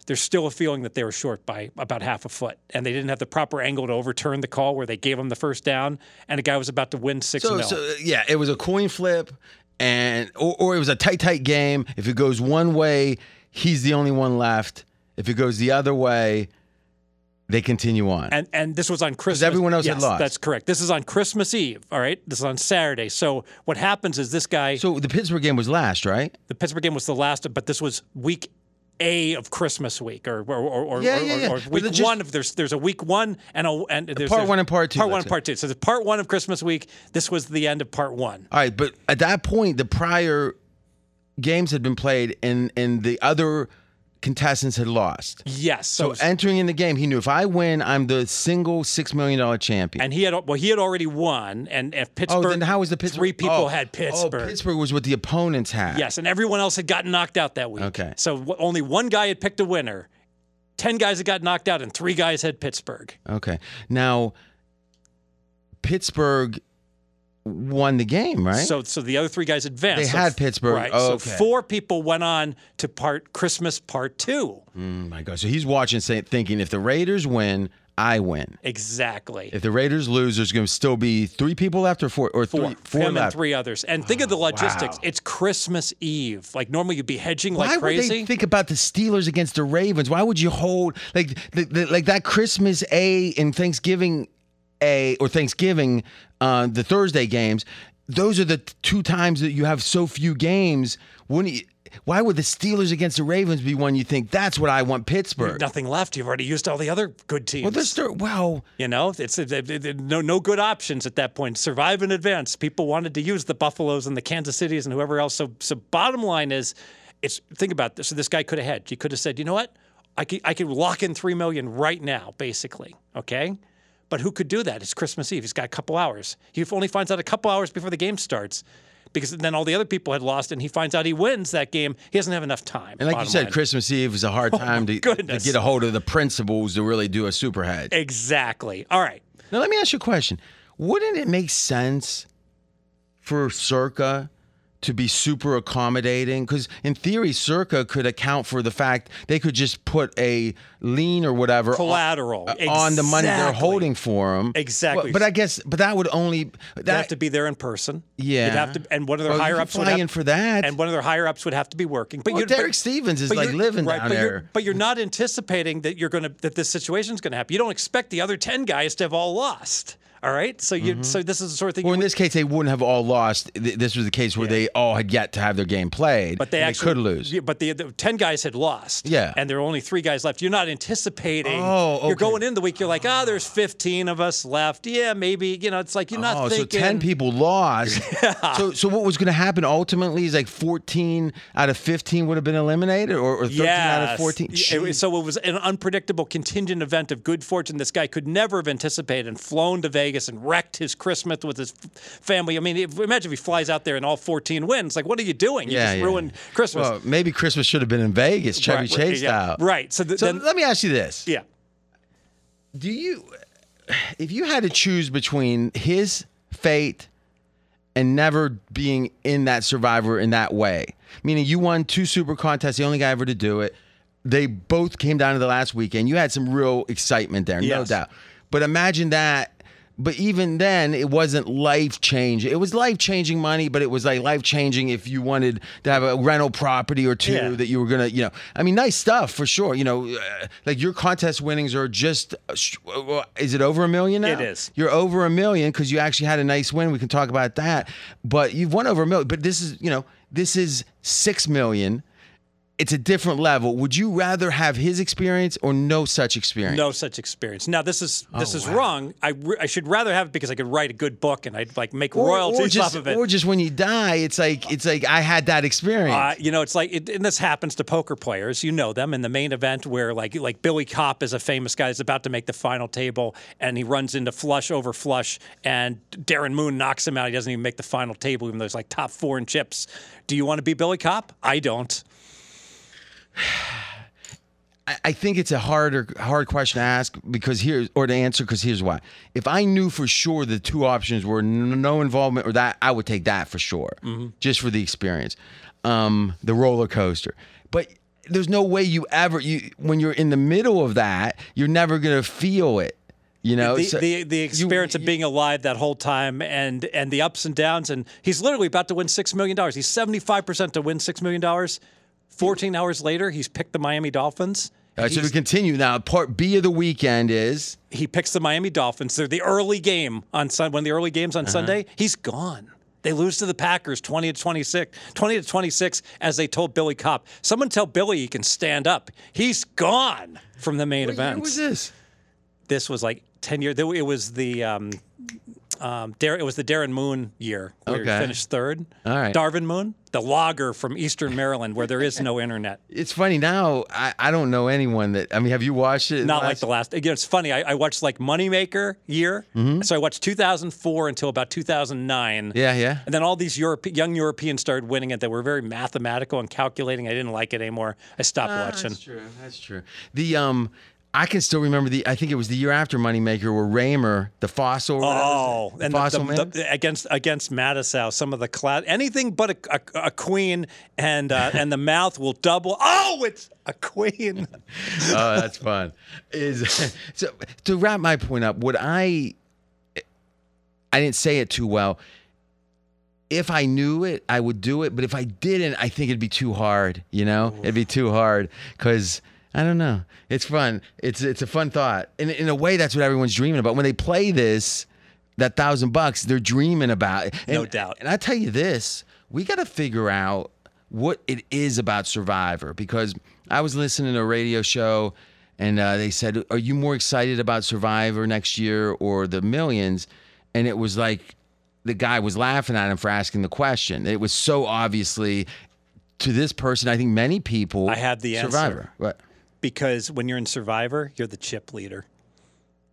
there's still a feeling that they were short by about half a foot, and they didn't have the proper angle to overturn the call where they gave them the first down, and a guy was about to win six So, so uh, yeah, it was a coin flip, and or, or it was a tight, tight game. If it goes one way, he's the only one left. If it goes the other way, they continue on. and and this was on Christmas. everyone else had lost. That's correct. This is on Christmas Eve. All right, this is on Saturday. So what happens is this guy, so the Pittsburgh game was last, right? the Pittsburgh game was the last, but this was week A of Christmas week, or or or, or, Yeah, yeah, yeah. or week just- one of there's there's a week one and a and there's part there's one and part two, Part one and part two. So the part one of Christmas week. This was the end of part one. All right, but at that point, the prior games had been played, and and the other contestants had lost. Yes. So, So entering in the game, he knew if I win, I'm the single six million dollar champion. and he had well he had already won, and if Pittsburgh oh, then how was the Pittsburgh? three people oh, had Oh, Pittsburgh. Pittsburgh was what the opponents had. Yes, and everyone else had gotten knocked out that week. Okay. So w- only one guy had picked a winner. Ten guys had got knocked out, and three guys had Pittsburgh. Okay. Now, Pittsburgh won the game, right? So, so the other three guys advanced. They So had Pittsburgh. Right. Oh, So okay. four people went on to part Christmas part two. oh my God. So he's watching, say, thinking, if the Raiders win, I win. Exactly. If the Raiders lose, there's going to still be three people left, or four, or Four, three, four him and three others. And think of the oh, logistics. wow. It's Christmas Eve. Like normally you'd be hedging Why like would they think about the Steelers against the Ravens? Why would you hold like the, the, like that Christmas A and Thanksgiving A or Thanksgiving, uh, the Thursday games? Those are the two times that you have so few games. Wouldn't you, why would the Steelers against the Ravens be one you think that's what I want Pittsburgh? Nothing left. You've already used all the other good teams. Well, well, You know, it's it, it- it- no no good options at that point. Survive in advance. People wanted to use the Buffaloes and the Kansas Cities and whoever else. So so bottom line is, it's think about this. So this guy could have hedged. He could have said, you know what, I could I could lock in three million right now, basically. Okay. But who could do that? It's Christmas Eve. He's got a couple hours. He only finds out a couple hours before the game starts, because then all the other people had lost, and he finds out he wins that game. He doesn't have enough time. and like you said, line. Christmas Eve is a hard oh, time to, to get a hold of the principals to really do a super hedge. exactly. All right. Now, let me ask you a question. Wouldn't it make sense for Circa to be super accommodating? Because in theory, Circa could account for the fact they could just put a lien or whatever on- Collateral. uh, on the money they're holding for them. Exactly. But, but I guess, but that would only They'd have to be there in person. Yeah. You'd have to, and one of their Well, higher ups would have, for that. and one of their higher ups would have to be working. But Well, Derek but, Stevens is like living right, down but there. You're, but you're not anticipating that you're going to that this situation's going to happen. You don't expect the other ten guys to have all lost. All right, so you so this is the sort of thing. Mm-hmm. well, in would- this case, they wouldn't have all lost. This was the case where they all had yet to have their game played, but they and actually could lose. Yeah, but the, the ten guys had lost. Yeah. and there are only three guys left. You're not anticipating. Oh, okay. You're going in the week. You're like, oh, there's 15 of us left. Yeah, maybe. You know, it's like you're not Oh, thinking. so ten people lost. So, so what was going to happen ultimately is like fourteen out of fifteen would have been eliminated, or, or thirteen out of fourteen. Yeah, So it was an unpredictable contingent event of good fortune. This guy could never have anticipated and flown to Vegas and wrecked his Christmas with his family. I mean, if, imagine if he flies out there and all 14 wins. Like, what are you doing? You yeah, just yeah. ruined Christmas. Well, maybe Christmas should have been in Vegas, Chevy Right, Chase yeah, style. Right. So, th- So then, let me ask you this: yeah. Do you, if you had to choose between his fate and never being in that Survivor in that way, meaning you won two Super contests, the only guy ever to do it. They both came down to the last weekend. You had some real excitement there, no doubt. But imagine that. But even then, it wasn't life changing. It was life changing money, but it was like life changing if you wanted to have a rental property or two Yeah. that you were gonna, you know. I mean, nice stuff for sure. You know, uh, like your contest winnings are just. uh, uh, Is it over a million now? It is. You're over a million because you actually had a nice win. We can talk about that. But you've won over a million. But this is, you know, this is six million it's a different level. Would you rather have his experience or no such experience? No such experience. Now this is this Oh, is wow. wrong. I, re- I should rather have it because I could write a good book and I'd like make Or, royalties or just, off of it. or just when you die, it's like it's like I had that experience. Uh, you know, it's like, it, and this happens to poker players. You know them in the main event where, like, like Billy Kopp is a famous guy that's about to make the final table, and he runs into flush over flush, and Darvin Moon knocks him out. He doesn't even make the final table, even though he's like top four in chips. Do you want to be Billy Kopp? I don't. I, think it's a harder hard question to ask because here or to answer because here's why. If I knew for sure the two options were no involvement or that, I would take that for sure, just for the experience, um, the roller coaster. But there's no way you ever you when you're in the middle of that, you're never gonna feel it. You know, The, So the, the you- experience of being alive that whole time and and the ups and downs, and he's literally about to win six million dollars. He's seventy five percent to win six million dollars. Fourteen hours later, he's picked the Miami Dolphins. All right, so to continue now, part B of the weekend is he picks the Miami Dolphins. They're the early game on Sun. When the early games Uh-huh. on Sunday, he's gone. They lose to the Packers 20 to 26, 20 to 26 as they told Billy Kopp. Someone tell Billy he can stand up. He's gone from the main what event. was this? This was like 10 years. It was the um, um, Dar- it was the Darvin Moon year where Okay. he finished third. All right. Darvin Moon, the logger from Eastern Maryland where there is no internet. It's funny now. I, I don't know anyone that. I mean, have you watched it? Not like the last. Again, it's funny. I, I watched like Moneymaker year. So I watched 2004 until about 2009. Mm-hmm. Yeah, yeah. And then all these Europe, young Europeans started winning it that were very mathematical and calculating. I didn't like it anymore. I stopped watching. That's true. That's true. The um, I can still remember the. I think it was the year after Moneymaker, where Raymer, the fossil. Oh, the and fossil the, man. the- against against Mattisau, some of the class, anything but a, a, a queen and uh, and the mouth will double. Oh, it's a queen. oh, that's fun. Is so to wrap my point up. Would I? I didn't say it too well. If I knew it, I would do it. But if I didn't, I think it'd be too hard. You know, it'd be too hard because I don't know. It's fun. It's it's a fun thought. In in a way, that's what everyone's dreaming about when they play this. That thousand bucks, they're dreaming about. it. No doubt. And I tell you this, we got to figure out what it is about Survivor because I was listening to a radio show and uh, they said, Are you more excited about Survivor next year or the millions? And it was like the guy was laughing at him for asking the question. It was so obviously to this person, I think many people. I have the answer. Survivor. What? Because when you're in Survivor, you're the chip leader.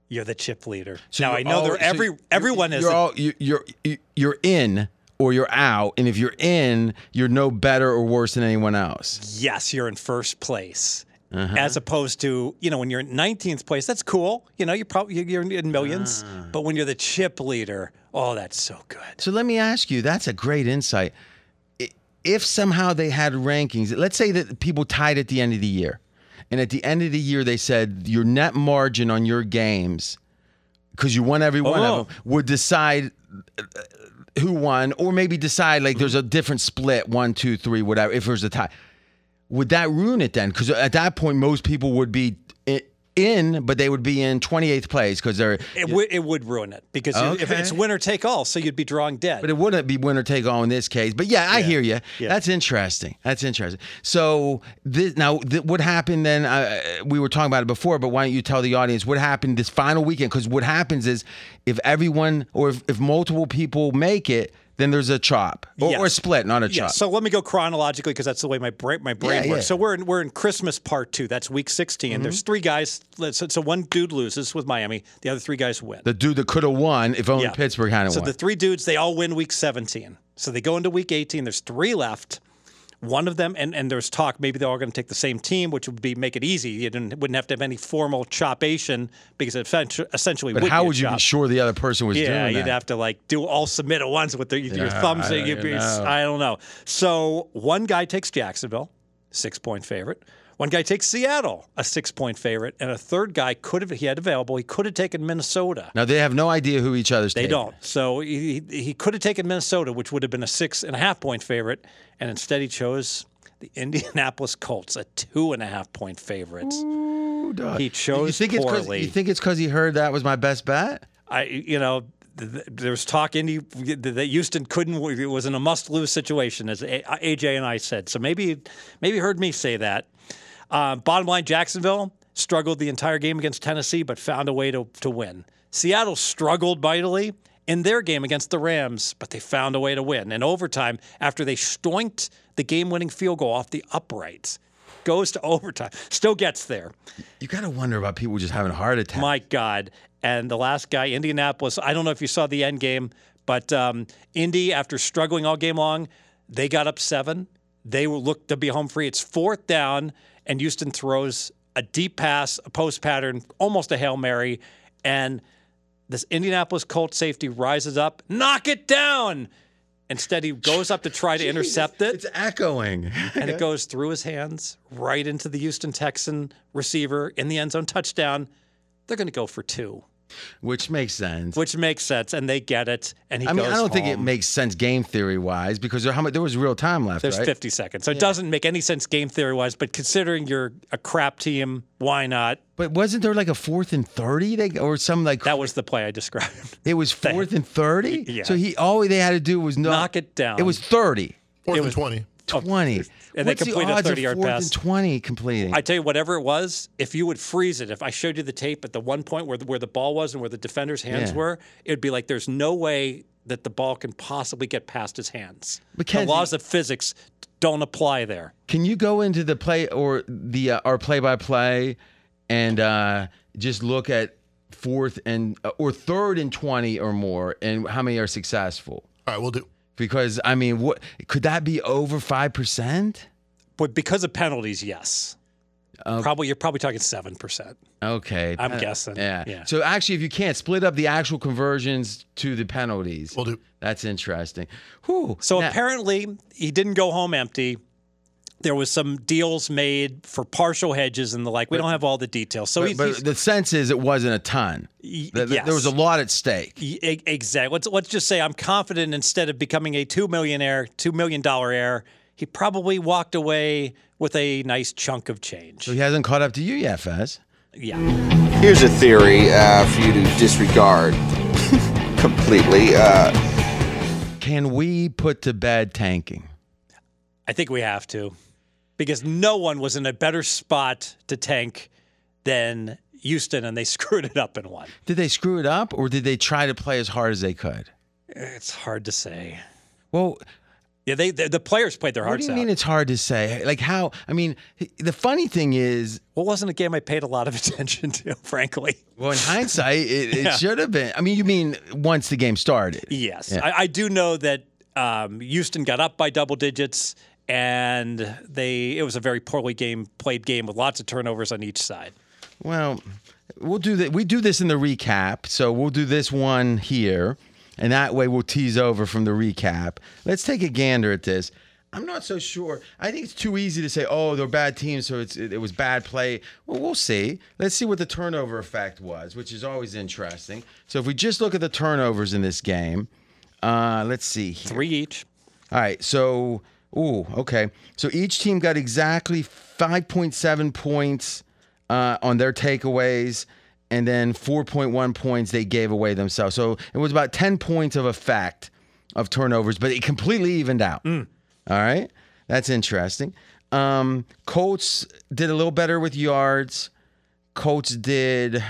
You're the chip leader. So now I know all- there so every you're- everyone is. You're all you- you're you- you're in or you're out, and if you're in, you're no better or worse than anyone else. yes, you're in first place. Uh-huh. As opposed to, you know, when you're in 19th place, that's cool. You know, you're probably you're in millions. Ah. But when you're the chip leader, oh, that's so good. So let me ask you. That's a great insight. If somehow they had rankings, let's say that people tied at the end of the year, and at the end of the year they said your net margin on your games, because you won every one Oh. of them, would decide uh, who won, or maybe decide like there's a different split, one, two, three, whatever. If there's a tie, would that ruin it then? Because at that point, most people would be in, but they would be in 28th place because they're. It, would it would ruin it because if Okay. it's winner take all, so you'd be drawing dead. But it wouldn't be winner take all in this case. But yeah, I hear you. Yeah. That's interesting. That's interesting. So this, now, th- what happened then? Uh, we were talking about it before, but why don't you tell the audience what happened this final weekend? Because what happens is if everyone or if, if multiple people make it, then there's a chop or, Yes. or a split, not a Yeah, chop. so let me go chronologically because that's the way my brain my brain Yeah, works. yeah. So we're in we're in Christmas part two. That's week 16 There's mm-hmm. three guys. So, so one dude loses with Miami. The other three guys win. the dude that could have won if only Yeah. Pittsburgh hadn't So won. the three dudes they all win week 17. So they go into week 18. There's three left. One of them, and, and there's talk maybe they're all going to take the same team, which would be make it easy. You didn't, wouldn't have to have any formal chopation because it essentially but would how be a would you be sure the other person was Yeah, doing you'd that? have to like do all submit at once with the, your thumbs. I don't be-. I don't know. So one guy takes Jacksonville, six point favorite. One guy takes Seattle, a six point favorite, and a third guy could have he had available. He could have taken Minnesota. now they have no idea who each other's taking. They taking. don't. So he, he could have taken Minnesota, which would have been a six and a half point favorite, and instead he chose the Indianapolis Colts, a two and a half point favorite. Ooh, dog. He you chose think it's 'cause- poorly. You think it's because he heard that was my best bet? I, you know, there was talk Indy that Houston couldn't. It was in a must-lose situation, as AJ and I said. So maybe maybe heard me say that. Uh, bottom line, Jacksonville struggled the entire game against Tennessee, but found a way to to win. Seattle struggled mightily in their game against the Rams, but they found a way to win. In overtime, after they stoinked the game-winning field goal off the uprights, goes to overtime, still gets there. You got to wonder about people just having a heart attack. My God. And the last guy, Indianapolis, I don't know if you saw the end game, but um, Indy, after struggling all game long, they got up seven. They will look to be home free. It's fourth down, and Houston throws a deep pass, a post pattern, almost a Hail Mary. And this Indianapolis Colt safety rises up, knock it down. Instead, he goes up to try to intercept it It's echoing. and it goes through his hands right into the Houston Texan receiver in the end zone touchdown. They're going to go for two, Which makes sense. which makes sense, and they get it. And he I mean, goes I don't think it makes sense game theory wise because there, how much, there was real time left, There's right? 50 seconds, so it doesn't make any sense game theory wise. But considering you're a crap team, why not? But wasn't there like a fourth and 30 they, or some like That was the play I described. it was fourth and 30? Yeah. So he all they had to do was knock, Knock it down. It was 30, Fourth It and was- 20. 20. And they What's the completed a odds of 30-yard fourth pass. and 20 completing? I tell you, whatever it was, if you would freeze it, if I showed you the tape at the one point where the, where the ball was and where the defender's hands Yeah. were, it would be like there's no way that the ball can possibly get past his hands. Mackenzie- the laws of physics don't apply there. Can you go into the play or the uh, our play by play and uh, just look at fourth and uh, or third and 20 or more and how many are successful? All right, we'll do. Because I mean, what could that be over 5%? But because of penalties, yes. Uh, probably you're probably talking seven percent. Okay. I'm pen- guessing, Yeah. yeah. So actually, if you can't split up the actual conversions to the penalties, We'll do. that's interesting. Whew. So Now- apparently he didn't go home empty. There was some deals made for partial hedges and the like. We don't have all the details. So but, he's, but he's the sense is it wasn't a ton. Y- Th- th- There was a lot at stake. E- Exactly. Let's let's just say I'm confident instead of becoming a two millionaire, two million dollar heir, he probably walked away with a nice chunk of change. So he hasn't caught up to you yet, Fez. Yeah. Here's a theory uh, for you to disregard completely. Uh, Can we put to bed tanking? I think we have to. Because no one was in a better spot to tank than Houston and they screwed it up and won. Did they screw it up or did they try to play as hard as they could? It's hard to say. Well, Yeah, they the, the players played their hearts out. what do you out. mean it's hard to say? Like how? I mean, the funny thing is, Well, wasn't a game I paid a lot of attention to, frankly. well, in hindsight, it, it Yeah. should have been. I mean, you mean once the game started? Yes, Yeah. I, I do know that um, Houston got up by double digits, and they it was a very poorly game played game with lots of turnovers on each side. Well, we'll do that. We do this in the recap, so we'll do this one here, and that way we'll tease over from the recap. Let's take a gander at this. I'm not so sure. I think it's too easy to say, "Oh, they're bad teams, so it's it, it was bad play." Well, we'll see. Let's see what the turnover effect was, which is always interesting. So if we just look at the turnovers in this game, uh, let's see. Here. Three each. All right. So, ooh, okay. So each team got exactly 5.7 points uh, on their takeaways, and then 4.1 points they gave away themselves. So it was about 10 points of effect of turnovers, but it completely evened out. All right. That's interesting. Um, Colts did a little better with yards. Colts did.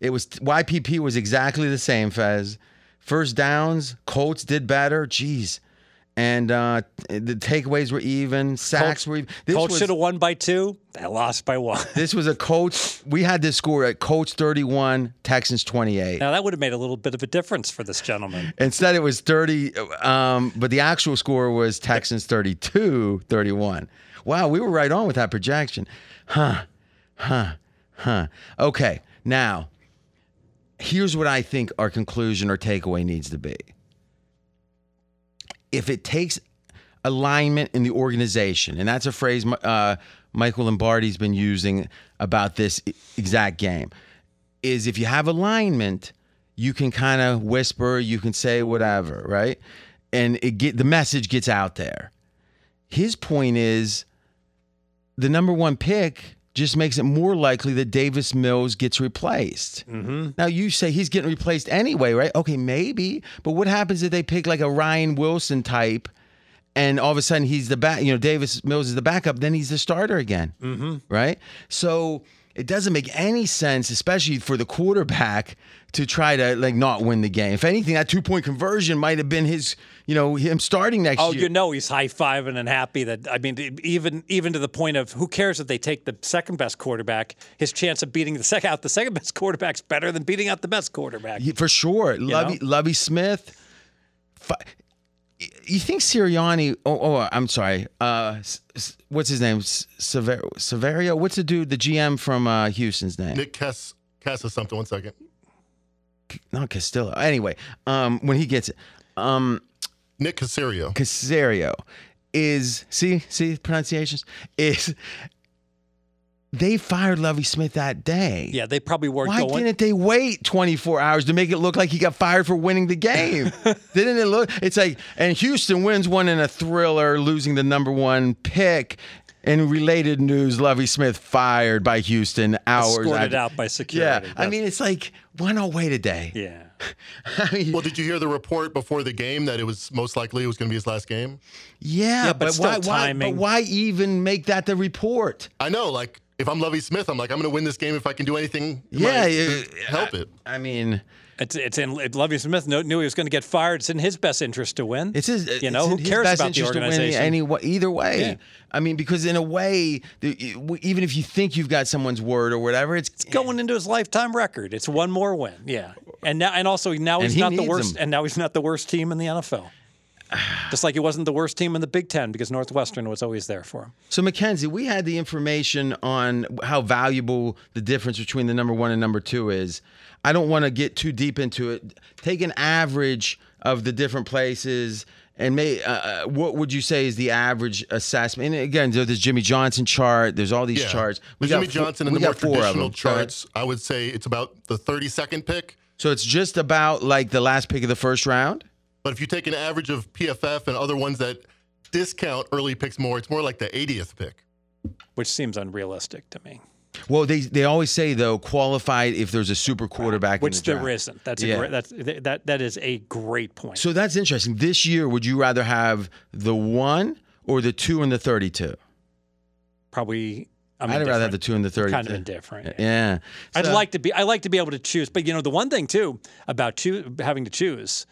It was YPP was exactly the same. Fez first downs. Colts did better. Jeez, and uh, the takeaways were even. Sacks Colts- were even. This Colts should have won by two. They lost by one. This was a Colts. We had this score at Colts 31, Texans 28. Now that would have made a little bit of a difference for this gentleman. Instead, it was 30, um, but the actual score was Texans 32, 31. Wow, we were right on with that projection. Huh, huh, huh. Okay, now, here's what I think our conclusion or takeaway needs to be. If it takes alignment in the organization, and that's a phrase uh, Michael Lombardi's been using about this exact game, is if you have alignment, you can kind of whisper, you can say whatever, right? And it get the message gets out there. His point is the number one pick just makes it more likely that Davis Mills gets replaced. Mm-hmm. Now you say he's getting replaced anyway, right? Okay, maybe, but what happens if they pick like a Ryan Wilson type? And all of a sudden he's the back, you know, Davis Mills is the backup, then he's the starter again. Mm-hmm. Right? So it doesn't make any sense, especially for the quarterback, to try to like not win the game. If anything, that two point conversion might have been his, you know, him starting next Oh, year. you know he's high fiving and happy that I mean even even to the point of who cares if they take the second best quarterback? His chance of beating the second out the second best quarterback's better than beating out the best quarterback. Yeah, for sure. Lovie. Lovie Smith. You think Sirianni? Oh, oh I'm sorry. Uh, what's his name? Sever- Severio. What's the dude? The GM from uh, Houston's name? Nick Cass Cass is something. One second. Not Castillo. Anyway, um, when he gets it, um, Nick Caserio. Caserio is see see pronunciations is. They fired Lovie Smith that day. Yeah, they probably weren't Why going. didn't they wait 24 hours to make it look like he got fired for winning the game? didn't it look? It's like, and Houston wins one in a thriller, losing the number one pick. In related news, Lovie Smith fired by Houston hours escorted after- out by security. Yeah, security. I mean, it's like, why not wait a day? yeah. I mean, Well, did you hear the report before the game that it was most likely it was going to be his last game? yeah, Yeah, but but, why, why, but why even make that the report? I know. Like, if I'm Lovie Smith, I'm like, I'm going to win this game if I can do anything. Yeah, my- yeah, to help it. I mean, It's it's in Lovie Smith knew, knew he was going to get fired. It's in his best interest to win. It's his, you know who cares about the interest to win organization. Any, wa- either way, Yeah. I mean, because in a way, even if you think you've got someone's word or whatever, it's, going into his lifetime record. It's one more win. Yeah, and now and also now And he's he not the worst. them. And now he's not the worst team in the NFL. Just like he wasn't the worst team in the Big Ten because Northwestern was always there for him. So Mackenzie, we had the information on how valuable the difference between the number one and number two is. I don't want to get too deep into it. Take an average of the different places. And may, uh, uh, what would you say is the average assessment? And again, there's Jimmy Johnson chart. There's all these Yeah. charts. The got Jimmy four- Johnson and the more four of traditional them. Go ahead. charts, I would say it's about the 32nd pick. So it's just about like the last pick of the first round. But if you take an average of PFF and other ones that discount early picks more, it's more like the 80th pick. which seems unrealistic to me. Well, they they always say though qualified if there's a super quarterback, in Which the there draft. isn't. That's a Yeah. great, that's that that is a great point. So that's interesting. This year, would you rather have the one or the two and the thirty-two? Probably. I'm I'd rather have the two and the thirty-two. kind of indifferent. Yeah. I'd like to be. I like to be able to choose. But you know, the one thing too about choo- having to choose,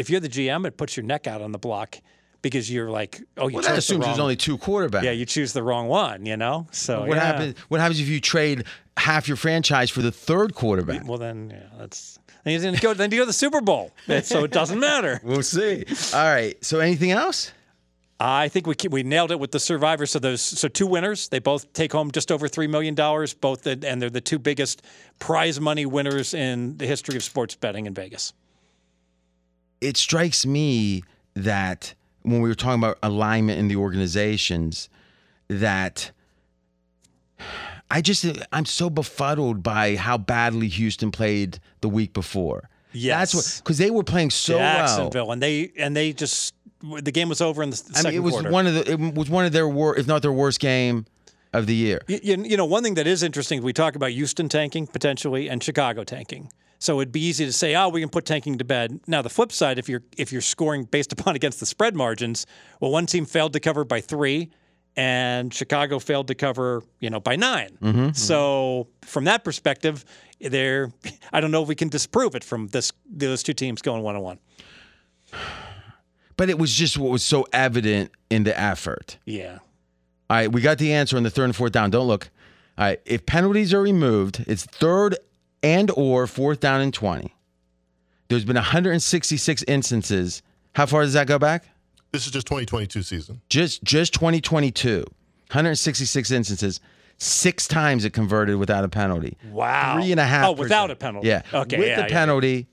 if you're the GM, it puts your neck out on the block because you're like, oh, you Well, that the assumes wrong. there's only two quarterbacks. yeah, you choose the wrong one. You know. So What yeah. happens? What happens if you trade half your franchise for the third quarterback? Well, then yeah, that's. Then you go. Then you go to the Super Bowl. so it doesn't matter. We'll see. All right. So anything else? I think we we nailed it with the survivors. So those so two winners. They both take home just over three million dollars. Both and they're the two biggest prize money winners in the history of sports betting in Vegas. It strikes me that when we were talking about alignment in the organizations, that I just I'm so befuddled by how badly Houston played the week before. Yes. That's what because they were playing so well. Jacksonville, and they and they just the game was over in the I second mean, it was quarter. one of the it was one of their worst, if not their worst game of the year. You- you know, one thing that is interesting, we talk about Houston tanking potentially and Chicago tanking. So it'd be easy to say, oh, we can put tanking to bed. Now the flip side, if you're if you're scoring based upon against the spread margins, well, one team failed to cover by three, and Chicago failed to cover, you know, by 9 mm-hmm, mm-hmm. So from that perspective, there, I don't know if we can disprove it from this those two teams going one on one. But it was just what was so evident in the effort. Yeah. All right, we got the answer on the third and fourth down. Don't look. All right, if penalties are removed, it's third and or fourth down and 20. There's been 166 instances. How far does that go back? This is just 2022 season. Just just 2022. 166 instances. Six times it converted without a penalty. Wow. Three and a half. Oh, without percent. a penalty. Yeah. Okay. With yeah, the yeah. penalty,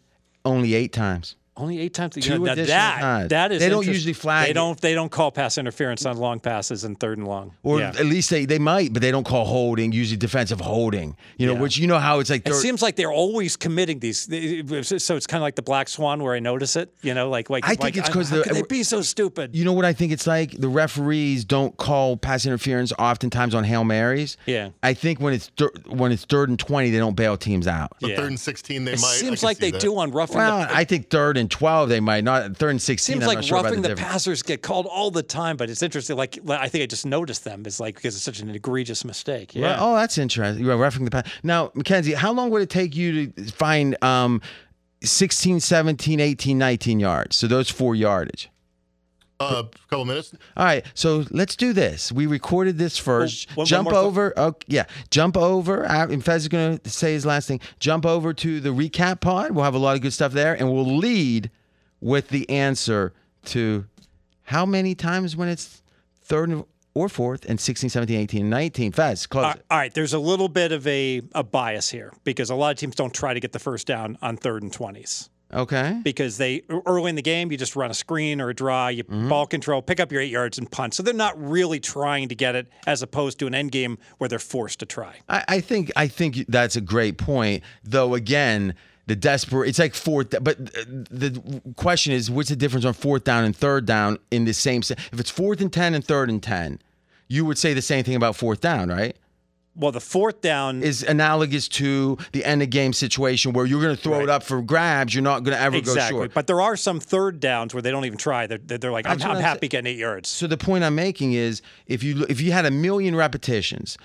only eight times. Only eight times. You Two know, now additional that times. that is They don't usually flag They don't. They don't call pass interference on long passes and third and long. Or yeah. at least they, they might, but they don't call holding, usually defensive holding. You know, Yeah. which you know how it's like It seems like they're always committing these. So it's kind of like the black swan where I notice it. You know, like like I think like, it's 'cause how the- they be so stupid. You know what I think it's like? The referees don't call pass interference oftentimes on Hail Marys. Yeah. I think when it's thir- when it's third and 20, they don't bail teams out. The Yeah. third and 16, they it might. I seems like they that. do on roughing Well, the. I think third and 12 they might not. Third and 16 Seems I'm like sure roughing the the, passers get called all the time, but it's interesting. Like I think I just noticed them. It's like because it's such an egregious mistake. Yeah. Well, oh, that's interesting. You're roughing the pass. Now, Mackenzie, how long would it take you to find um, 16, 17, 18, 19 yards? So those four yardage. Uh, a couple minutes. All right, so let's do this. We recorded this first. one- one jump more thought. over. Oh, yeah, jump over. uh, And Fez is going to say his last thing. Jump over to the recap pod. We'll have a lot of good stuff there, and we'll lead with the answer to how many times when it's third or fourth and 16, 17, 18, and 19. Fez, close All it. all right, there's a little bit of a, a bias here because a lot of teams don't try to get the first down on third and 20s Okay. because they early in the game you just run a screen or a draw, you Mm-hmm. ball control, pick up your eight yards and punt. So they're not really trying to get it as opposed to an end game where they're forced to try. I, I think I think that's a great point. Though again, the desperate it's like fourth. But uh, the question is, what's the difference on fourth down and third down in the same? If it's fourth and ten and third and ten, you would say the same thing about fourth down, right? Well, the fourth down Is analogous to the end of game situation where you're going to throw it up for grabs. You're not going to ever go exactly, short. but there are some third downs where they don't even try. They're, they're, like, I'm, I'm happy getting eight yards. So the point I'm making is, if you if you had a million repetitions,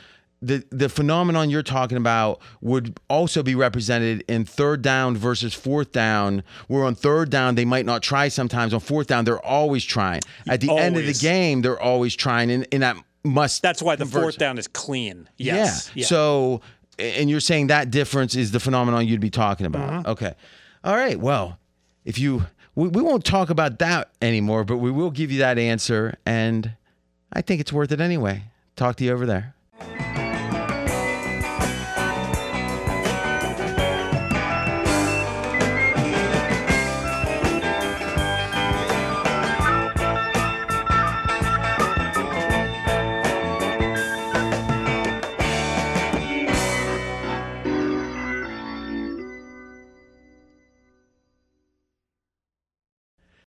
the the phenomenon you're talking about would also be represented in third down versus fourth down. Where on third down they might not try sometimes. On fourth down they're always trying. At the end of the game they're always trying. In, in that must. That's why the convert- fourth down is clean. Yes. Yeah. So, and you're saying that difference is the phenomenon you'd be talking about. Mm-hmm. Okay. All right. Well, if you, we, we won't talk about that anymore, but we will give you that answer. And I think it's worth it anyway. Talk to you over there.